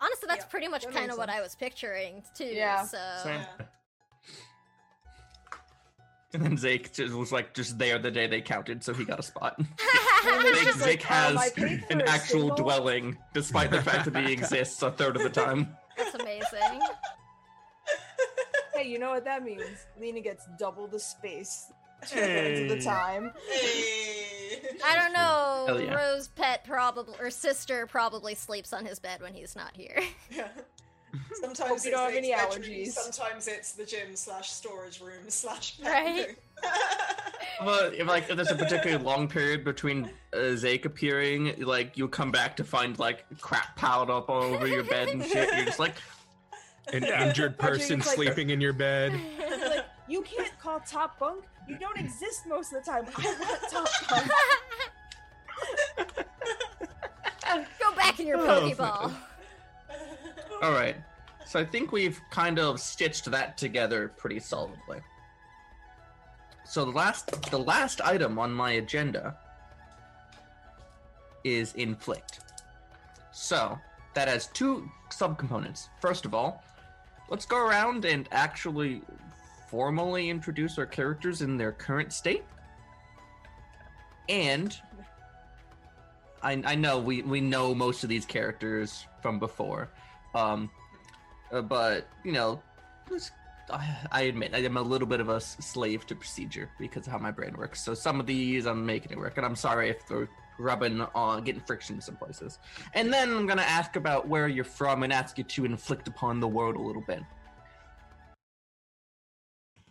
Honestly, that's Yeah, pretty much that kind of what I was picturing too. Yeah. So Same. Yeah. And then Zake just was like just there the day they counted, so he got a spot. And Zake, like, Zake has paid an actual single- dwelling, despite the fact that he exists a third of the time. that's amazing. Hey, you know what that means? Lena gets double the space two thirds of the time. Hey. I don't know. Yeah. Rose pet probably or sister probably sleeps on his bed when he's not here. Yeah. Sometimes it's you don't have Zake's any bedroom, allergies. Sometimes it's the gym slash storage room slash pet Right. room. But if like if there's a particularly long period between uh, Zake appearing, like you'll come back to find like crap piled up all over your bed and shit. You're just like, An Yeah. injured Watching person like- sleeping in your bed. Like, you can't call top bunk. You don't exist most of the time. I want top bunk. Go back in your Oh, Pokeball. All right. So I think we've kind of stitched that together pretty solidly. So the last the last item on my agenda is inflict. So that has two subcomponents. First of all, let's go around and actually formally introduce our characters in their current state. And I, I know we, we know most of these characters from before, um, uh, but you know, let's- I, I admit I am a little bit of a slave to procedure because of how my brain works. So some of these I'm making it work, and I'm sorry if they're rubbing on getting friction in some places. And then I'm gonna ask about where you're from and ask you to inflict upon the world a little bit.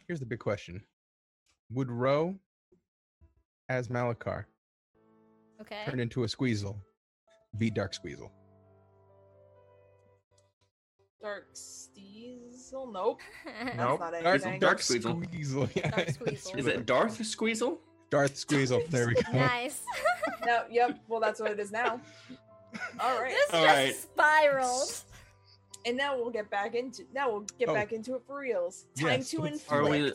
Here's the big question: Would Ro, as Malakar, Okay. turn into a Squeezle, be Dark Squeezle? Dark Steezel? Nope. Nope. That's not Dark, anything. Dark Squeezel. Squeezle. yeah. Dark Squeezle. Is it Darth Squeezle? Darth Squeezle? There we go. nice. No, yep. Well, that's what it is now. All right. this All just right. spiraled. And now we'll get back into now we'll get Oh. back into it for reals. Time Yes, to let's- Are we-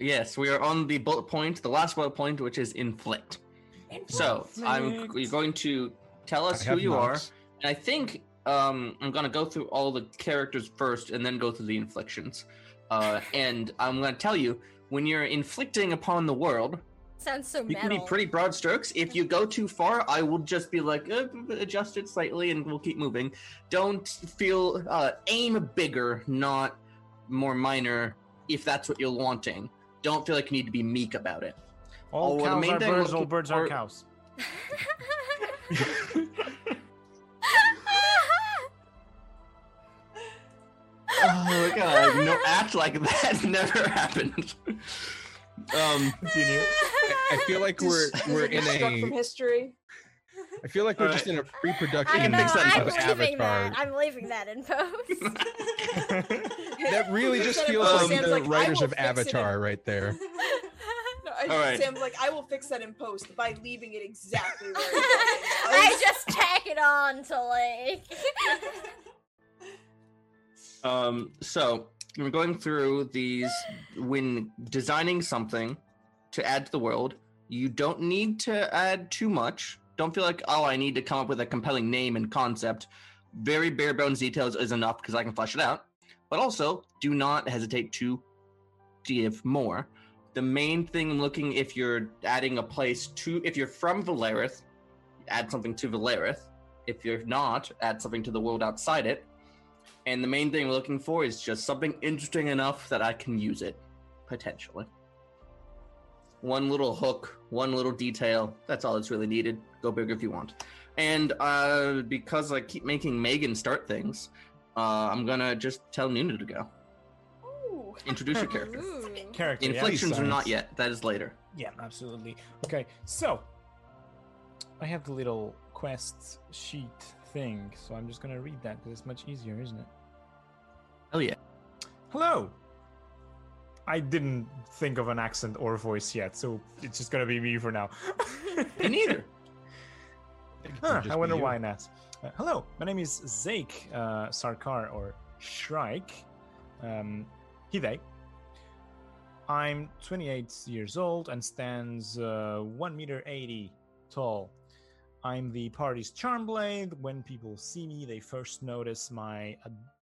Yes, we are on the bullet point, the last bullet point, which is inflict. So I'm you're going to tell us I who have you are. And I think um, I'm gonna go through all the characters first, and then go through the inflictions. Uh, and I'm gonna tell you when you're inflicting upon the world, Sounds so you can be pretty broad strokes. If you go too far, I will just be like, uh, adjust it slightly, and we'll keep moving. Don't feel uh, aim bigger, not more minor. If that's what you're wanting, don't feel like you need to be meek about it. All Oh, well, the cows main are thing birds, all birds are cows. Oh my god! No, act like that never happened. Um, I feel like we're we're in struck from a. history. I feel like we're Alright. just in a pre-production don't know. I'm of leaving Avatar. that. I'm leaving that in post. That really just feels Um, like Sam's the like, writers of fix it in- Avatar right there. No, I, All right. Sam's like, I will fix that in post by leaving it exactly where it I just tack it on to like. Um, so we're going through these when designing something to add to the world. You don't need to add too much. Don't feel like oh, I need to come up with a compelling name and concept. Very bare bones details is enough because I can flesh it out. But also, do not hesitate to give more. The main thing I'm looking if you're adding a place to if you're from Valerith, add something to Valerith. If you're not, add something to the world outside it. And the main thing we're looking for is just something interesting enough that I can use it, potentially. One little hook, one little detail, that's all that's really needed. Go big if you want. And uh, because I keep making Megan start things, uh, I'm gonna just tell Nunu to go. Ooh. Introduce your character. Ooh. Character. yeah. Are not yet, that is later. Yeah, absolutely. Okay, so I have the little quest sheet thing, so I'm just gonna read that because it's much easier, isn't it? Hell yeah. Hello. I didn't think of an accent or voice yet, so it's just gonna be me for now. Me neither. Huh, I wonder why not. Uh, hello, my name is Zake uh, Sarkar or Shrike. Um, he, they. I'm 28 years old and stands uh, 1 meter 80 tall. I'm the party's charm blade. When people see me, they first notice my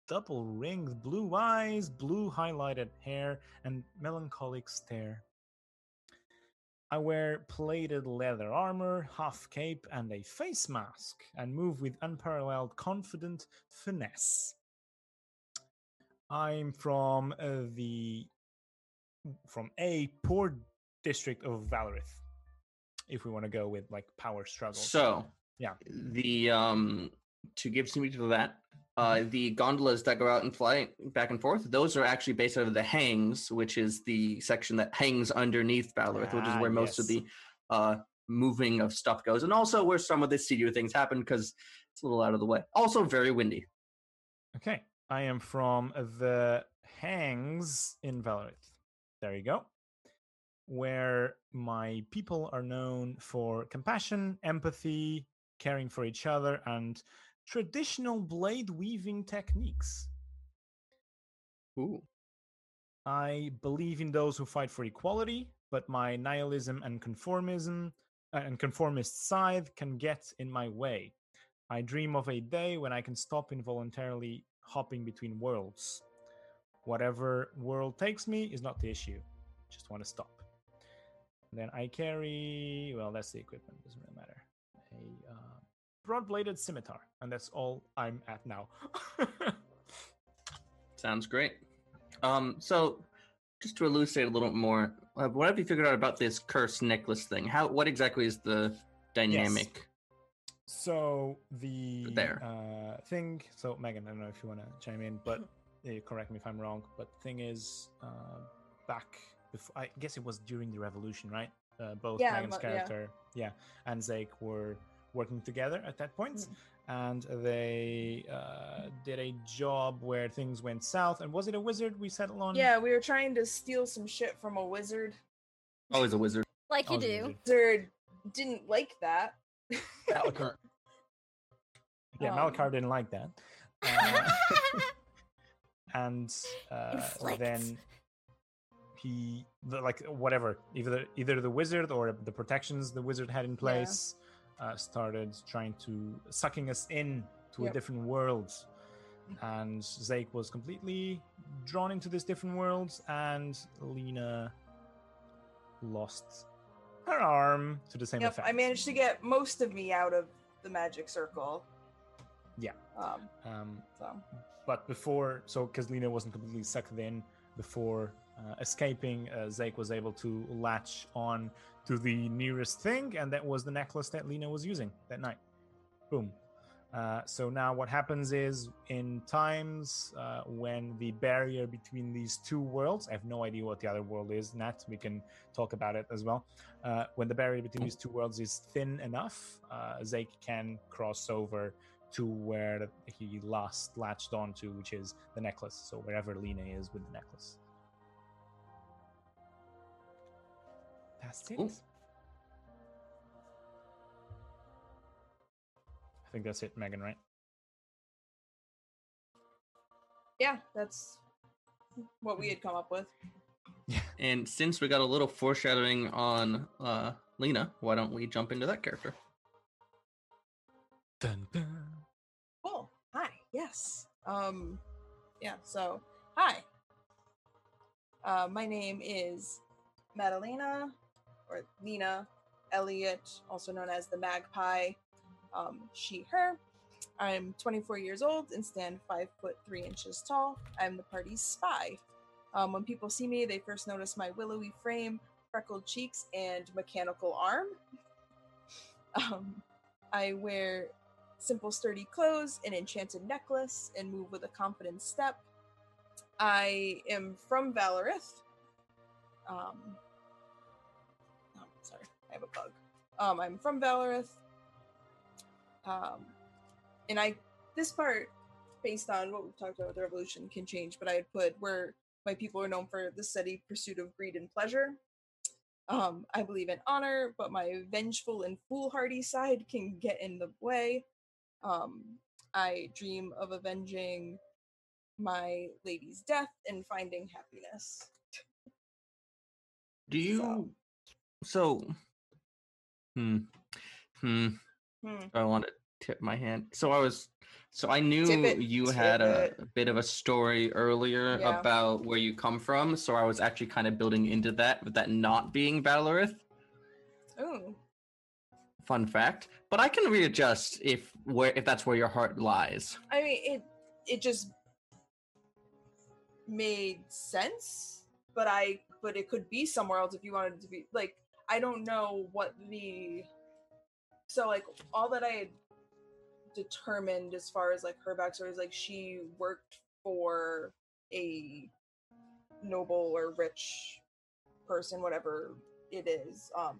double ringed blue eyes, blue highlighted hair, and melancholic stare. I wear plated leather armor, half cape, and a face mask, and move with unparalleled confident finesse. I'm from uh, the from a poor district of Valerith. If we want to go with like power struggle. So Yeah. the um to give some to that, uh the gondolas that go out and fly back and forth, those are actually based out of the hangs, which is the section that hangs underneath Valerith, which is Ah, where most of the uh moving of stuff goes, and also where some of the studio things happen because it's a little out of the way. Also very windy. Okay. I am from the Hangs in Valerith. There you go. Where my people are known for compassion, empathy, caring for each other, and traditional blade weaving techniques. Ooh. I believe in those who fight for equality, but my nihilism and conformism uh, and conformist side can get in my way. I dream of a day when I can stop involuntarily hopping between worlds. Whatever world takes me is not the issue. Just want to stop. And then I carry, well, that's the equipment, doesn't really matter. A broad bladed scimitar, and that's all I'm at now. Sounds great. Um, so just to elucidate a little bit more, uh, what have you figured out about this cursed necklace thing? How what exactly is the dynamic? So the There. uh, thing. So Megan, I don't know if you want to chime in, but uh, correct me if I'm wrong. But the thing is, uh, back before, I guess it was during the revolution, right? Uh, both Yeah, Megan's but- yeah. character, yeah. and Zake were working together at that point, Mm. and they uh, did a job where things went south. And was it a wizard we settled on? Yeah, we were trying to steal some shit from a wizard. Always a wizard. Like you the do. wizard. Wizard didn't like that. Malachar. Yeah, Um, Malachar didn't like that. Uh, and uh, then he the, like whatever either either the wizard or the protections the wizard had in place uh, started trying to sucking us in to a different world. And Zake was completely drawn into this different world and Lena lost her arm to the same Yep, effect. I managed to get most of me out of the magic circle. Yeah. Um, um, so. but before so because lena wasn't completely sucked in before uh, escaping uh, zake was able to latch on to the nearest thing and that was the necklace that lena was using that night boom uh, so now what happens is in times uh, when the barrier between these two worlds i have no idea what the other world is nat we can talk about it as well uh, when the barrier between these two worlds is thin enough uh, can cross over to where he last latched onto, which is the necklace. So wherever Lena is with the necklace. That's it. Cool. I think that's it, Megan, right? yeah, that's what we had come up with. And since we got a little foreshadowing on uh Lena, why don't we jump into that character? Dun, dun. Cool. Hi. Yes. Um. Yeah. So, hi. Uh, my name is Madalena, or Lena Elliott, also known as the Magpie. Um, she, her. I'm 24 years old and stand five foot three inches tall. I'm the party's spy. Um, when people see me, they first notice my willowy frame, freckled cheeks, and mechanical arm. Um, I wear simple, sturdy clothes, an enchanted necklace, and move with a confident step. I am from Valerith. Um, I have a bug. Um, I'm from Valerith. Um, and I, this part, based on what we've talked about with the revolution, can change, but I had put where my people are known for the steady pursuit of greed and pleasure. Um, I believe in honor, but my vengeful and foolhardy side can get in the way. Um, I dream of avenging my lady's death and finding happiness. Do you? So, hmm, hmm. Hmm. I want to tip my hand. So I was, so I knew it, you had a, a bit of a story earlier Yeah. about where you come from. So I was actually kind of building into that, with that not being Valerith. Ooh. Fun fact, but I can readjust if where if that's where your heart lies. I mean, it it just made sense, but I but it could be somewhere else if you wanted it to be like I don't know what the so like all that I had determined as far as like her backstory is like she worked for a noble or rich person, whatever it is, um,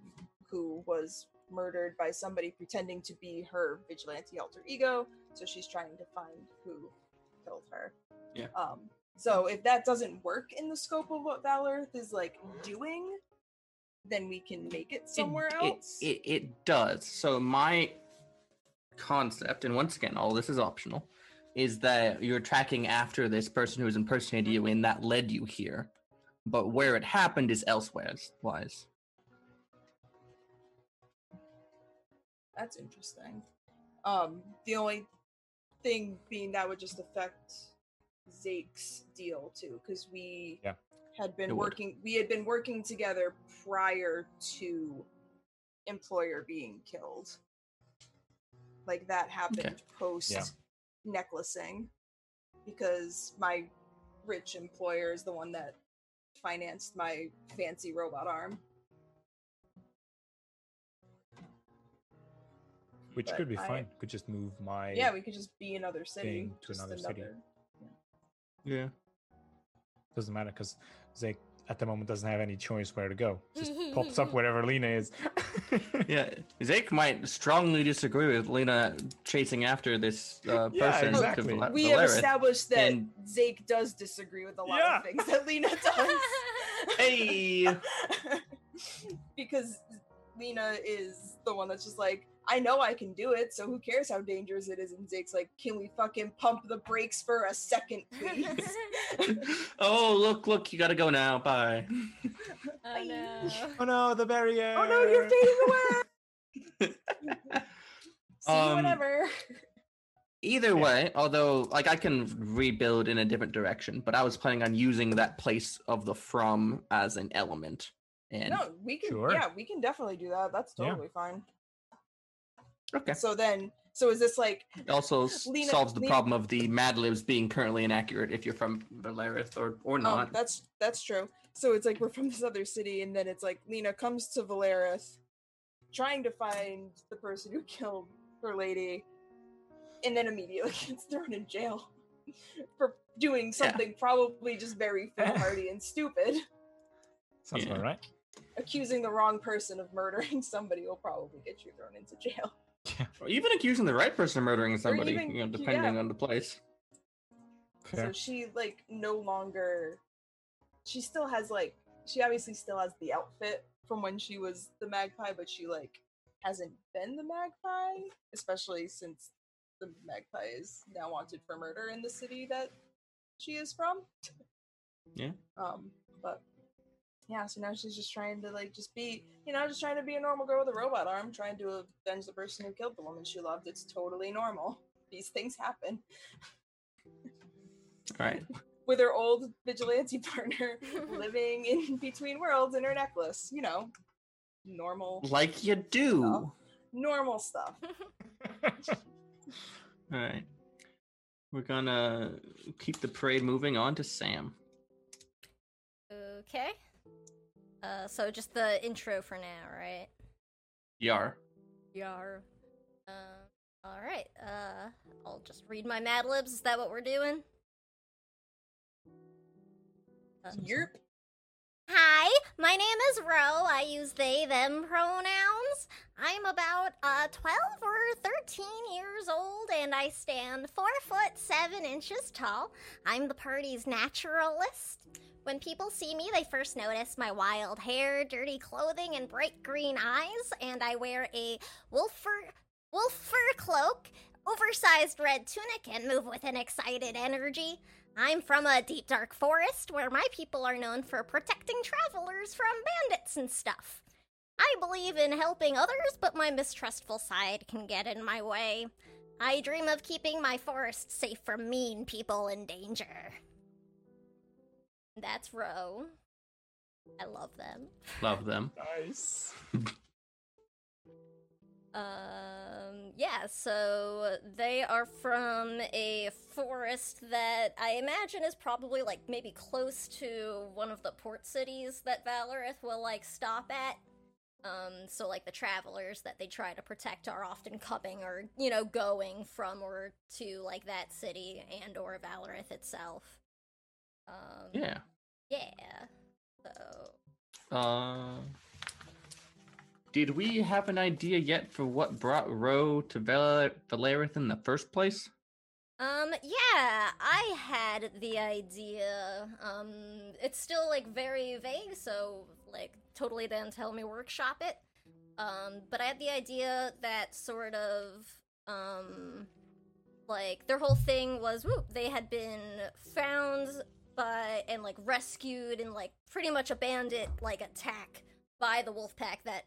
who was murdered by somebody pretending to be her vigilante alter ego. So she's trying to find who killed her. Yeah. Um, so if that doesn't work in the scope of what Valerith is like doing, then we can make it somewhere it, else. It, it, it does. So my concept, and once again, all this is optional, is that you're tracking after this person who's impersonated you, and that led you here. But where it happened is elsewhere. Wise. That's interesting. Um, the only thing being that would just affect Zake's deal too, because we Yeah. Had been It would. working. We had been working together prior to employer being killed. Like that happened post Yeah. necklacing, because my rich employer is the one that financed my fancy robot arm. Which But could be I- fine. Could just move my. Yeah, we could just be another city. to just another city. Yeah. Doesn't matter because Zake at the moment doesn't have any choice where to go. Just pops up wherever Lena is. Yeah. Zake might strongly disagree with Lena chasing after this uh, person. to exactly. Val- We have established that and- Zake does disagree with a lot Yeah. of things that Lena does. Hey. because Lena is the one that's just like, I know I can do it, so who cares how dangerous it is? And Zake's like, can we fucking pump the brakes for a second, please? oh, look, look, you gotta go now. Bye. oh no. oh no, the barrier! oh no, you're fading away! See you Um, whenever. Either way, although like I can rebuild in a different direction, but I was planning on using that place of the from as an element. And No, we can. Sure. Yeah, we can definitely do that. That's Yeah. totally fine. Okay, So then, so is this like it also Lena- solves the Lena- problem of the Mad Libs being currently inaccurate if you're from Valerith or or Um, not. that's that's true. So it's like we're from this other city, and then it's like Lena comes to Valerith, trying to find the person who killed her lady, and then immediately gets thrown in jail for doing something probably just very foolhardy and stupid. Sounds Yeah. about right. Accusing the wrong person of murdering somebody will probably get you thrown into jail. Or even accusing the right person of murdering somebody, even- you know, depending yeah. on the place. So she like no longer she still has like she obviously still has the outfit from when she was the magpie, but she like hasn't been the magpie, especially since the magpie is now wanted for murder in the city that she is from. Yeah. Um, but yeah, so now she's just trying to like just be, you know, just trying to be a normal girl with a robot arm, trying to avenge the person who killed the woman she loved. It's totally normal. These things happen. All right. with her old vigilante partner living in between worlds in her necklace. You know, normal, Like you do. Oh. normal stuff. All right. We're gonna keep the parade moving on to Sam. Okay. Uh, so just the intro for now, right? Yar. Yar. Uh, all right. Uh, I'll just read my Mad Libs. Is that what we're doing? Uh, Yerp. Hi, my name is Ro. I use they, them pronouns. I'm about uh 12 or 13 years old and I stand 4 foot 7 inches tall. I'm the party's naturalist. When people see me, they first notice my wild hair, dirty clothing, and bright green eyes, and I wear a wolf fur, wolf fur cloak oversized red tunic and move with an excited energy. I'm from a deep dark forest where my people are known for protecting travelers from bandits and stuff. I believe in helping others, but my mistrustful side can get in my way. I dream of keeping my forest safe from mean people in danger. That's Ro. I love them. Love them. Nice. Um, yeah, so they are from a forest that I imagine is probably like maybe close to one of the port cities that Valerith will like stop at. Um, so like the travelers that they try to protect are often coming or, you know, going from or to like that city and or Valerith itself. Um, Yeah. Yeah. So Uh, did we have an idea yet for what brought Ro to Val- Valerith in the first place? Um, yeah, I had the idea. Um, it's still like very vague, so like totally didn't tell me workshop it. Um, but I had the idea that sort of, um, like their whole thing was, whoop, they had been found by and like rescued and like pretty much a bandit like attack by the wolf pack that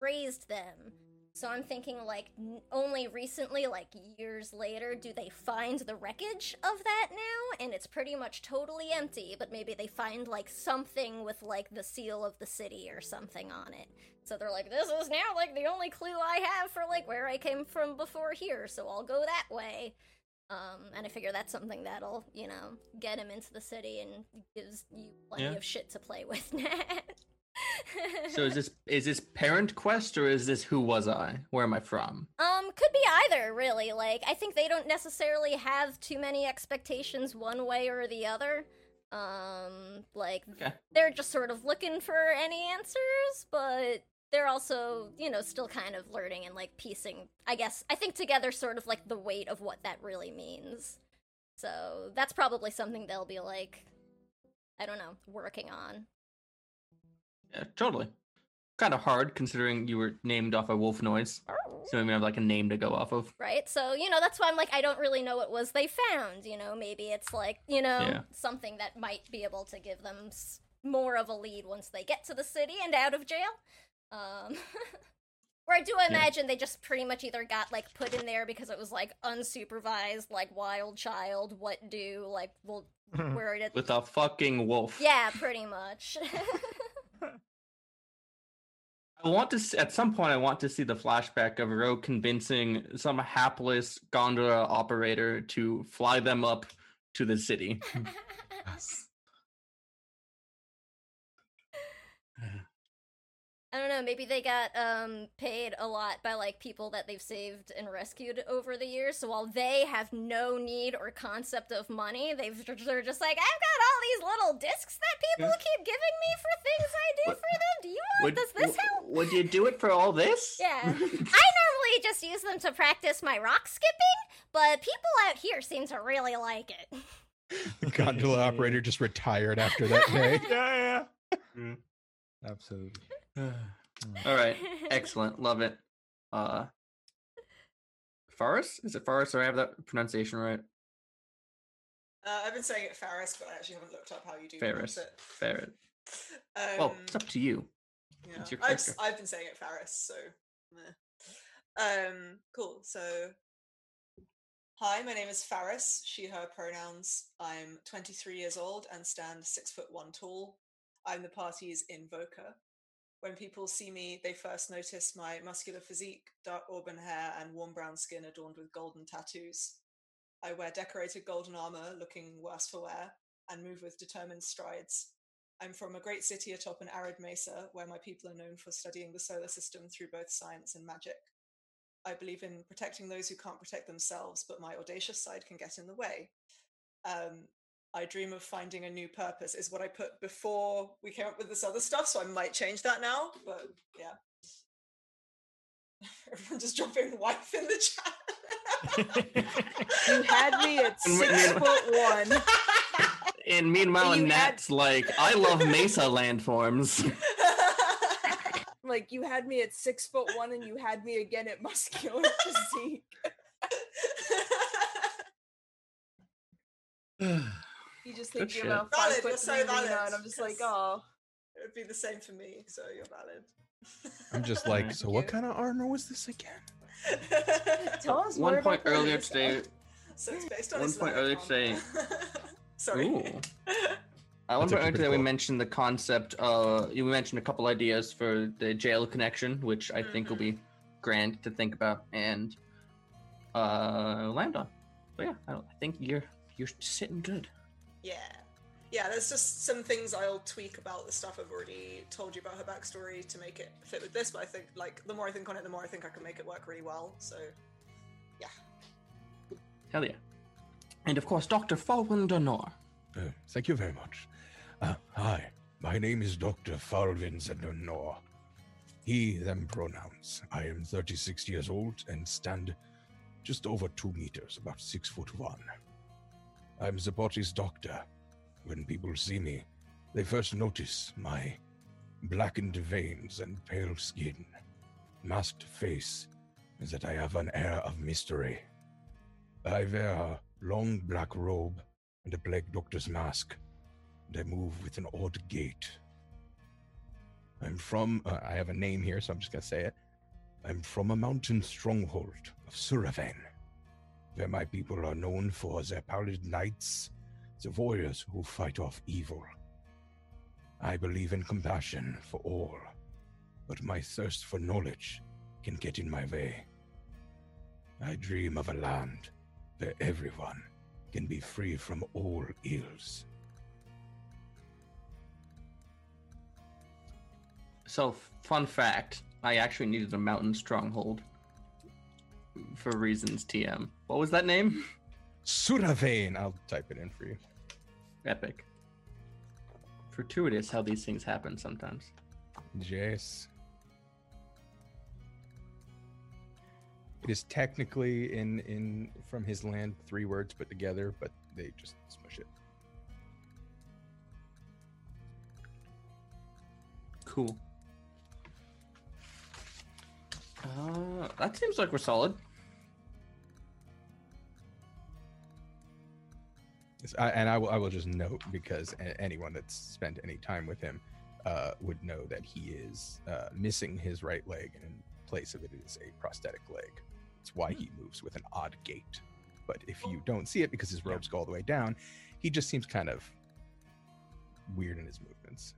raised them. So I'm thinking like n- only recently, like years later, do they find the wreckage of that now? And it's pretty much totally empty, but maybe they find like something with like the seal of the city or something on it. So they're like, this is now like the only clue I have for like where I came from before here, so I'll go that way. Um, and I figure that's something that'll, you know, get him into the city and gives you plenty Yeah. of shit to play with, So is this is this Parent Quest or is this Who Was I? Where am I from? Um, could be either, really. Like, I think they don't necessarily have too many expectations one way or the other. Um, like, Okay. they're just sort of looking for any answers, but they're also, you know, still kind of learning and, like, piecing, I guess, I think together sort of like the weight of what that really means. So, that's probably something they'll be, like, I don't know, working on. Yeah, totally. Kind of hard considering you were named off a wolf noise. So maybe I have like a name to go off of. right? So, you know, that's why I'm like, I don't really know what was they found. You know, maybe it's like, you know, Yeah. something that might be able to give them more of a lead once they get to the city and out of jail. Um, or I do imagine they just pretty much either got like put in there because it was like unsupervised, like wild child, what do, like, well, where it. With a fucking wolf. Yeah, pretty much. I want to s at some point I want to see the flashback of Ro convincing some hapless gondola operator to fly them up to the city. I don't know, maybe they got um paid a lot by like people that they've saved and rescued over the years. So while they have no need or concept of money, they've they're just like, I've got all these little discs that people keep giving me for things I do What- for them. Do you want? Does this w- help? Would you do it for all this? Yeah. I normally just use them to practice my rock skipping, but people out here seem to really like it. The gondola operator just retired after that day. yeah, yeah. Mm. Absolutely. All right. Excellent. Love it. Uh Forest? Is it Forest? Or I have that pronunciation right? Uh, I've been saying it Ferris, but I actually haven't looked up how you do Ferris. pronounce it. Ferret. Um, Well, it's up to you. yeah. it's your I've, character. I've been saying it Ferris, so. meh. Um, cool. So, hi, my name is Ferris. She, her pronouns. I'm 23 years old and stand six foot one tall. I'm the party's invoker. When people see me, they first notice my muscular physique, dark auburn hair, and warm brown skin adorned with golden tattoos. I wear decorated golden armor, looking worse for wear, and move with determined strides. I'm from a great city atop an arid mesa where my people are known for studying the solar system through both science and magic. I believe in protecting those who can't protect themselves, but my audacious side can get in the way. Um, I dream of finding a new purpose, is what I put before we came up with this other stuff, so I might change that now, but yeah. Everyone just dropping wife in the chat. You had me at And we- six foot one. And meanwhile, You had- Nat's like, I love Mesa landforms. Like you had me at six foot one, and you had me again at muscular physique. You just Good thinking shit. about five Valid, foot you're so three Lena, valid, and I'm just like, 'cause- oh, It would be the same for me, so you're valid. I'm just like, Alright. so what kind of armor was this again? tell us more One about point the earlier Lisa. today, so it's based on One Islamic point earlier armor. today- Sorry. Ooh. I want That's to actually earlier pretty today we cool. mentioned the concept. Uh, you mentioned a couple ideas for the jail connection, which I think will be grand to think about and uh, land on. But yeah, I, don't, I think you're you're sitting good. Yeah. Yeah, there's just some things I'll tweak about the stuff I've already told you about her backstory to make it fit with this, but I think like the more I think on it, the more I think I can make it work really well. So yeah. Hell yeah! And of course, Doctor Falwin Donor. Uh, thank you very much. Uh, hi, my name is Dr. Farvin Zedonor. He, them pronouns. I am 36 years old and stand just over two meters, about six foot one. I'm the body's doctor. When people see me, they first notice my blackened veins and pale skin, masked face, that I have an air of mystery. I wear a long black robe and a black doctor's mask, and I move with an odd gait. I'm from, uh, I have a name here, so I'm just gonna say it. I'm from a mountain stronghold of Suravan, where my people are known for their pallid knights, the warriors who fight off evil. I believe in compassion for all, but my thirst for knowledge can get in my way. I dream of a land where everyone can be free from all ills. So, fun fact: I actually needed a mountain stronghold for reasons. TM. What was that name? Suravain! I'll type it in for you. Epic. Fortuitous how these things happen sometimes. Jace. It is technically in in from his land three words put together, but they just smush it. Cool. Uh, that seems like we're solid. I, and I will I will just note because a- anyone that's spent any time with him uh, would know that he is uh, missing his right leg, and in place of it is a prosthetic leg. It's why he moves with an odd gait. But if you don't see it because his robes go all the way down, he just seems kind of weird in his movements.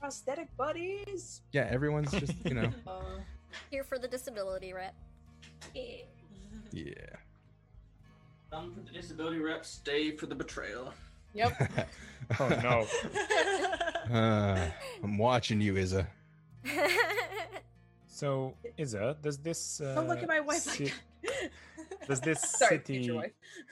prosthetic buddies. Yeah, everyone's just you know Uh, Here for the disability rep. yeah. Done for the disability rep, stay for the betrayal. yep. Oh no. Uh, I'm watching you, Izza. So, Isa, does this uh, Don't look at my wife like ci- that. does this Sorry, city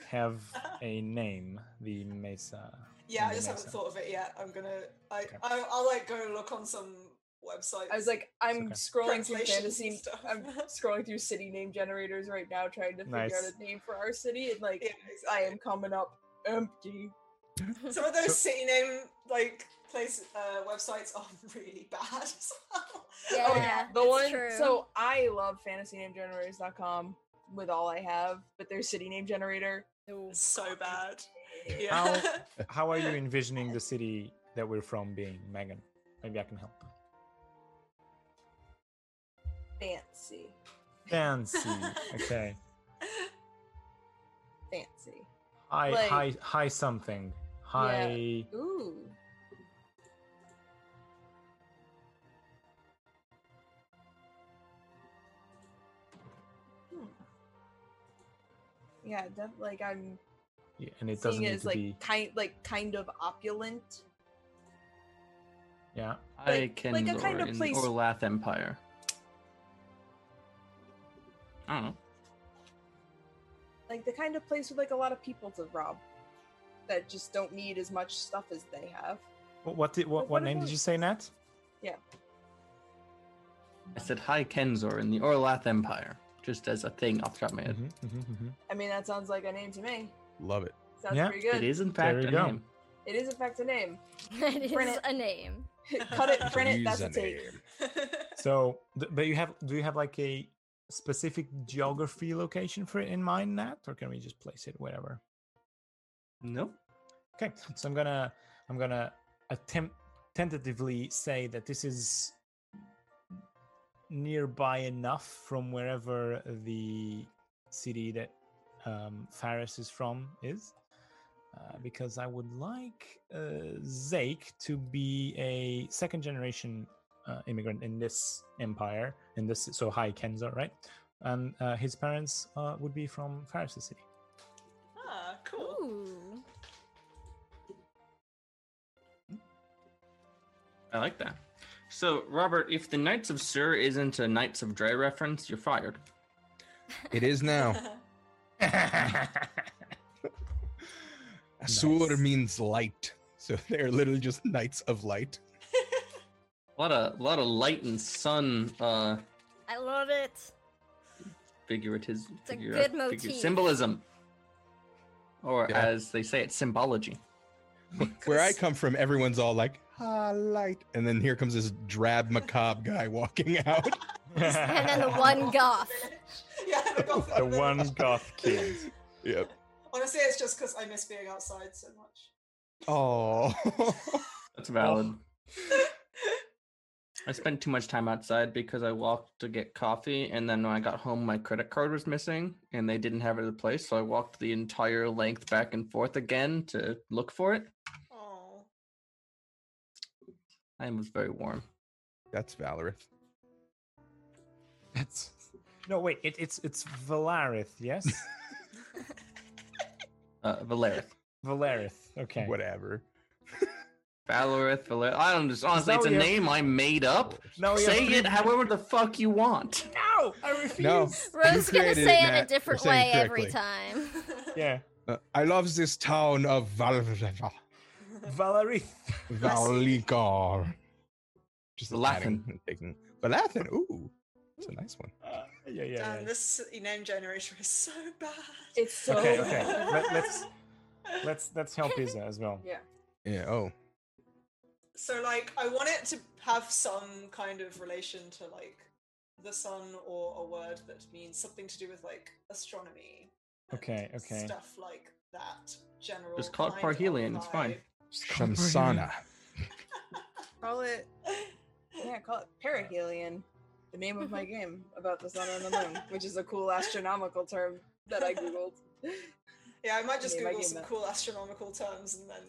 have a name? The Mesa. yeah, I the just haven't thought of it yet. I'm gonna I, Okay. I I'll like go look on some websites. I was like, I'm okay. scrolling through fantasy. stuff. I'm scrolling through city name generators right now, trying to figure Nice. out a name for our city, and like, Yeah, I am coming up empty. Some of those So- city name like place uh, websites are really bad as. Yeah, Oh yeah, the it's one. true. So I love fantasynamegenerators.com with all I have, but their city name generator. It's so bad. Yeah. How how are you envisioning the city that we're from being, Megan? Maybe I can help. Fancy, Fancy. Okay. fancy. High Like- high high something. High Ooh. Hmm. Yeah, def- like I'm yeah, and it doesn't seeing it as to like be kind like kind of opulent. yeah. I Like- can like a kind of place- the Orlath Empire. I don't know. Like the kind of place with like a lot of people to rob that just don't need as much stuff as they have. What what, did, what, what what name did you say, Nat? Yeah. I said hi Kenzor in the Orlath Empire, just as a thing off the top of my head. Mhm, mhm, mhm. I mean, that sounds like a name to me. Love it. Sounds Yeah, pretty good. It is in fact a go. name. It is in fact a name. it Print is it. a name. Cut it, print it. Use That's a a take. name. So, but you have do you have like a specific geography location for it in mind, Nat, or can we just place it wherever? No. Okay, so I'm gonna I'm gonna attempt tentatively say that this is nearby enough from wherever the city that um, Faris is from is, uh, because I would like uh, Zake to be a second generation uh, immigrant in this empire, in this so High Kenza, right? And uh, his parents uh, would be from Faris city. Ah, cool. Ooh. I like that. So, Robert, if the Knights of Sur isn't a Knights of Dre reference, you're fired. It is now. Sur Nice. means light. So they're literally just knights of light. A lot of, lot of light and sun uh, I love it. figurative, a figura- good figu- motif. symbolism, or Yeah. as they say, it's symbology. Where I come from, everyone's all like, ah, light. And then here comes this drab, macabre guy walking out. And then the one goth. yeah, the goth. the one goth kid. yep. Honestly, it's just because I miss being outside so much. Oh. That's valid. I spent too much time outside because I walked to get coffee, and then when I got home, my credit card was missing, and they didn't have it in place. So I walked the entire length back and forth again to look for it. Oh, I was very warm. That's Valorith. That's no wait. It, it's it's Valarith, yes. Uh, Valerith. Valarith. Okay. Whatever. Valorith, Valerith. I don't just honestly, it's a what you have- name I made up. No, Say it however the fuck you want. No, I refuse. No. Rose gonna say it, it a different way every time. Yeah, Uh, I love this town of Val- Valarith. Valikar. Just Valathan. adding and taking Valathan. Ooh, it's a nice one. Uh, yeah, yeah, damn, yeah. this name generator is so bad. It's so Okay, okay. bad. Let, let's let's let's help Isa as well. Yeah. Yeah. Oh, So like I want it to have some kind of relation to like the sun or a word that means something to do with like astronomy. Okay, okay. Stuff like that. General. Just call it Parhelion, it's fine. vibe. Shamsana. Call it yeah, call it perihelion. The name of my game about the sun and the moon, which is a cool astronomical term that I googled. Yeah, I might just Google some that. cool astronomical terms and then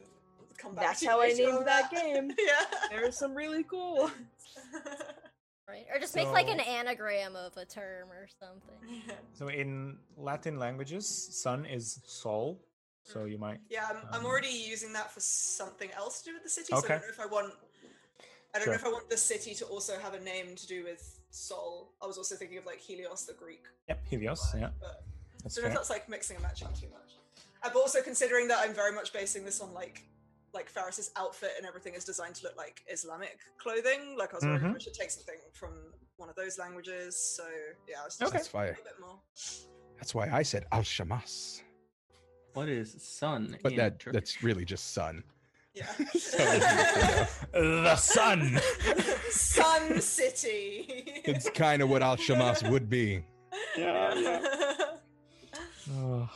come back. That's how I named on that game. yeah. There's some really cool. right? Or just make like an anagram of a term or something. yeah. So in Latin languages, sun is sol. So you might. Yeah, I'm, I'm Um, already using that for something else to do with the city. So I don't know if I want. I don't Sure. know if I want the city to also have a name to do with Sol. I was also thinking of like Helios, the Greek. Yep, Helios. word, Yeah, But that's I don't know if that's like mixing and matching too much. But also considering that I'm very much basing this on like like Faris's outfit and everything is designed to look like Islamic clothing. Like I was wondering Mhm. if I should take something from one of those languages. So yeah, I was just Okay. That's a bit more. That's why I said Al Shamas. What is sun? But in that Turkish? that's really just sun. Yeah. the sun. Sun City. It's kind of what Al Shamas would be. Yeah, Oh.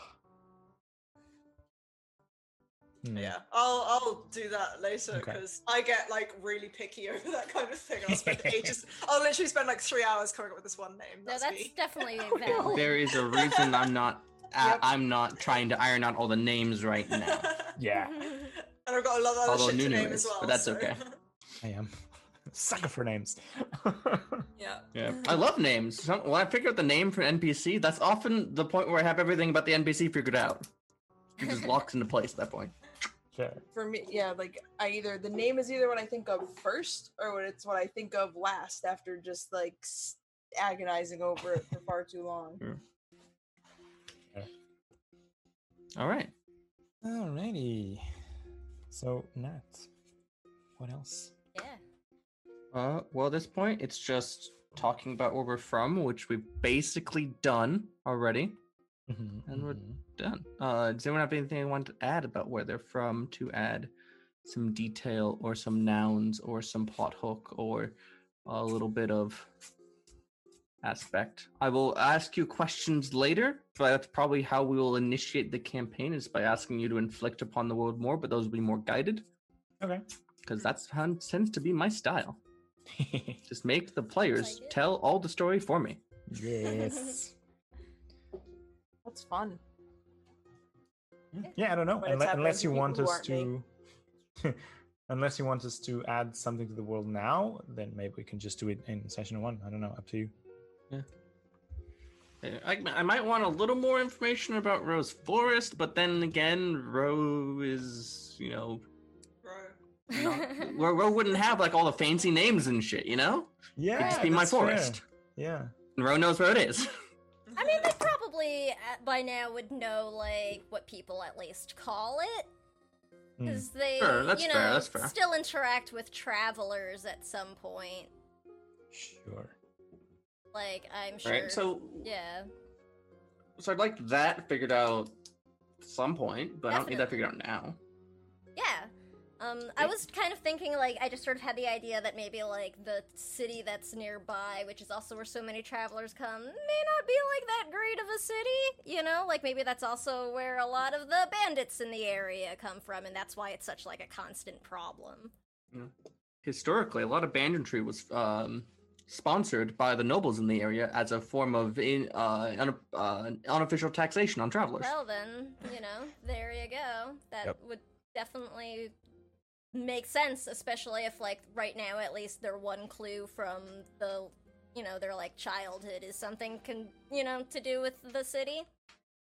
Hmm. Yeah, I'll I'll do that later Okay. because I get like really picky over that kind of thing. I'll spend ages. I'll literally spend like three hours coming up with this one name. No, That's, that's me. definitely valid. There is a reason I'm not. I, Yep. I'm not trying to iron out all the names right now. Yeah, and I've got a lot of other Although shit to name is, as well. but that's so- okay. I am. Sucker for names. yeah. Yeah, I love names. Some- When I figure out the name for an NPC, that's often the point where I have everything about the NPC figured out. It just locks into place at that point. Sure. For me, yeah, like I either the name is either what I think of first or what it's what I think of last after just like agonizing over it for far too long. All right. Alrighty. So Nat, what else? yeah. Uh, well, at this point, it's just talking about where we're from, which we've basically done already. And we're done. Uh, does anyone have anything they want to add about where they're from to add some detail or some nouns or some plot hook or a little bit of aspect. I will ask you questions later, but that's probably how we will initiate the campaign is by asking you to inflict upon the world more, but those will be more guided Okay. because that's how tends to be my style. Just make the players it. tell all the story for me. yes. That's fun. Yeah, I don't know. But Unle- unless you want us to, unless you want us to add something to the world now, then maybe we can just do it in session one. I don't know. Up to you. Uh, I, I might want a little more information about Rose Forest, but then again, Rose is, you know, Bro. not, Ro, Ro wouldn't have like all the fancy names and shit, you know? Yeah, It'd just be my that's fair. forest. Yeah. And Ro knows where it is. I mean, they probably uh, by now would know like what people at least call it, Hmm. because they, Sure, that's you know, fair, that's fair. still interact with travelers at some point. Sure. Like I'm sure. Right? So, yeah. so I'd like that figured out at some point, but I don't need that figured out now. Yeah. Um, I was kind of thinking, like, I just sort of had the idea that maybe, like, the city that's nearby, which is also where so many travelers come, may not be, like, that great of a city, you know? Like, maybe that's also where a lot of the bandits in the area come from, and that's why it's such, like, a constant problem. Historically, a lot of banditry was um, sponsored by the nobles in the area as a form of in, uh, un, uh, unofficial taxation on travelers. Well, then, you know, there you go. That Yep. would definitely make sense, especially if, like, right now, at least, their one clue from the, you know, their, like, childhood is something, can, you know, to do with the city.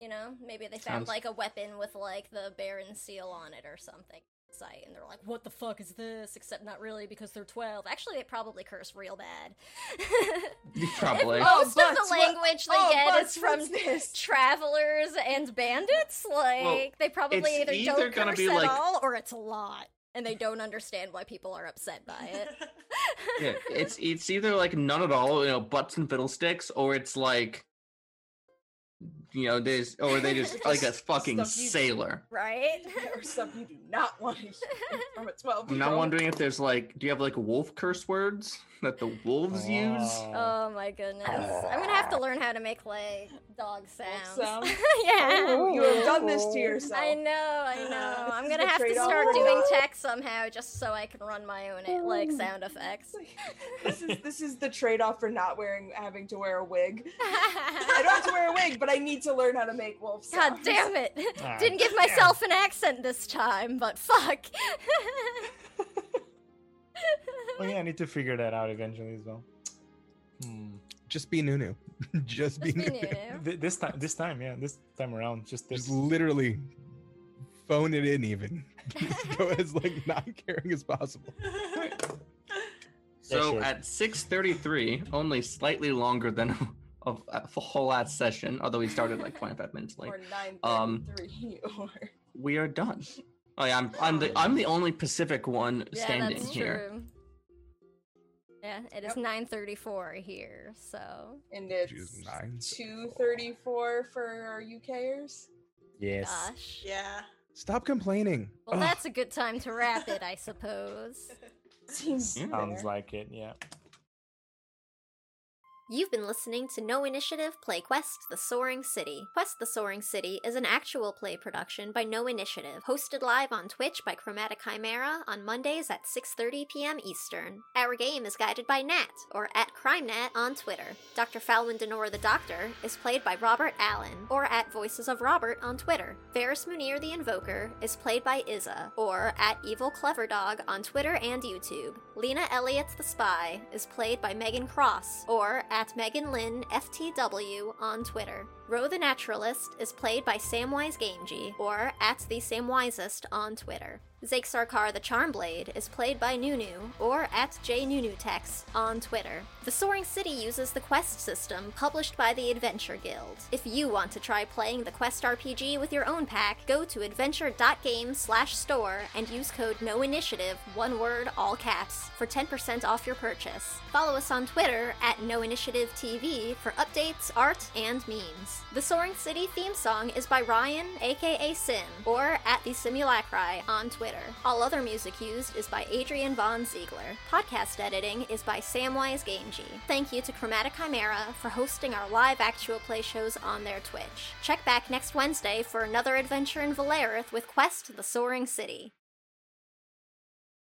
You know, maybe they found, Sounds- like, a weapon with, like, the Baron seal on it or something. Site, and they're like, "What the fuck is this?" Except not really because they're twelve. Actually, they probably curse real bad. Probably. If Oh, most of Butts, the what- language they oh, get is from this? travelers and bandits. Like they probably either, either don't gonna curse be at like- all, or it's a lot, and they don't understand why people are upset by it. yeah, it's it's either like none at all, you know, butts and fiddlesticks, or it's like, you know, there's or they just like a fucking Stuff you- sailor. right? or stuff you do not want to hear from a 12 I'm now wondering if there's like, do you have like wolf curse words that the wolves use? Oh. Oh my goodness! I'm gonna have to learn how to make like dog sounds. sounds? yeah. Oh, you have done this to yourself. I know, I know. I'm gonna have to start doing tech somehow, just so I can run my own like sound effects. this is this is the trade-off for not wearing having to wear a wig. I don't have to wear a wig, but I need to learn how to make wolf God damn it! Ah, Didn't give damn. myself an accent this time, but fuck. Well, yeah, I need to figure that out eventually as well. Hmm. Just be Nunu. Just be Just be Nunu. new. Th- this time, this time, yeah, this time around, just this. Just literally phone it in even. Just go as like not caring as possible. So sure. at 6:33, only slightly longer than a, a whole ass session, although we started like 25 minutes late. Or nine Um, three or We are done. Oh yeah, I'm I'm the I'm the only Pacific one Yeah, standing that's here. true. Yeah, it is Yep. 9:34 here, so and She's it's two thirty-four for our UKers. yes. gosh. yeah. Stop complaining. Well, Ugh. that's a good time to wrap it, I suppose. Seems Sounds fair. like it. Yeah. You've been listening to No Initiative Play Quest the Soaring City. Quest the Soaring City is an actual play production by No Initiative, hosted live on Twitch by Chromatic Chimera on Mondays at 6:30 p.m. Eastern. Our game is guided by Nat, or at CrimeNat on Twitter. Dr. Falwin Denora the Doctor is played by Robert Allen, or at Voices of Robert on Twitter. Faris Munir the Invoker is played by Izza, or at Evil Clever Dog on Twitter and YouTube. Lena Elliott the Spy is played by Megan Cross, or at Megan Lynn FTW on Twitter. Ro the Naturalist is played by Samwise Gamgee, or at the Samwisest on Twitter. Zake Sarkar the Charmblade is played by Nunu, or at JNunuTex on Twitter. The Soaring City uses the Quest system published by the Adventure Guild. If you want to try playing the Quest RPG with your own pack, go to adventure.game slash store and use code NOINITIATIVE, one word, all caps, for 10% off your purchase. Follow us on Twitter at NoInitiativeTV for updates, art, and memes. The Soaring City theme song is by Ryan, aka Sim, or at the Simulacri on Twitter. All other music used is by Adrian Von Ziegler. Podcast editing is by Samwise Thank you to Chromatic Chimera for hosting our live actual play shows on their Twitch. Check back next Wednesday for another adventure in Valerith with Quest the Soaring City.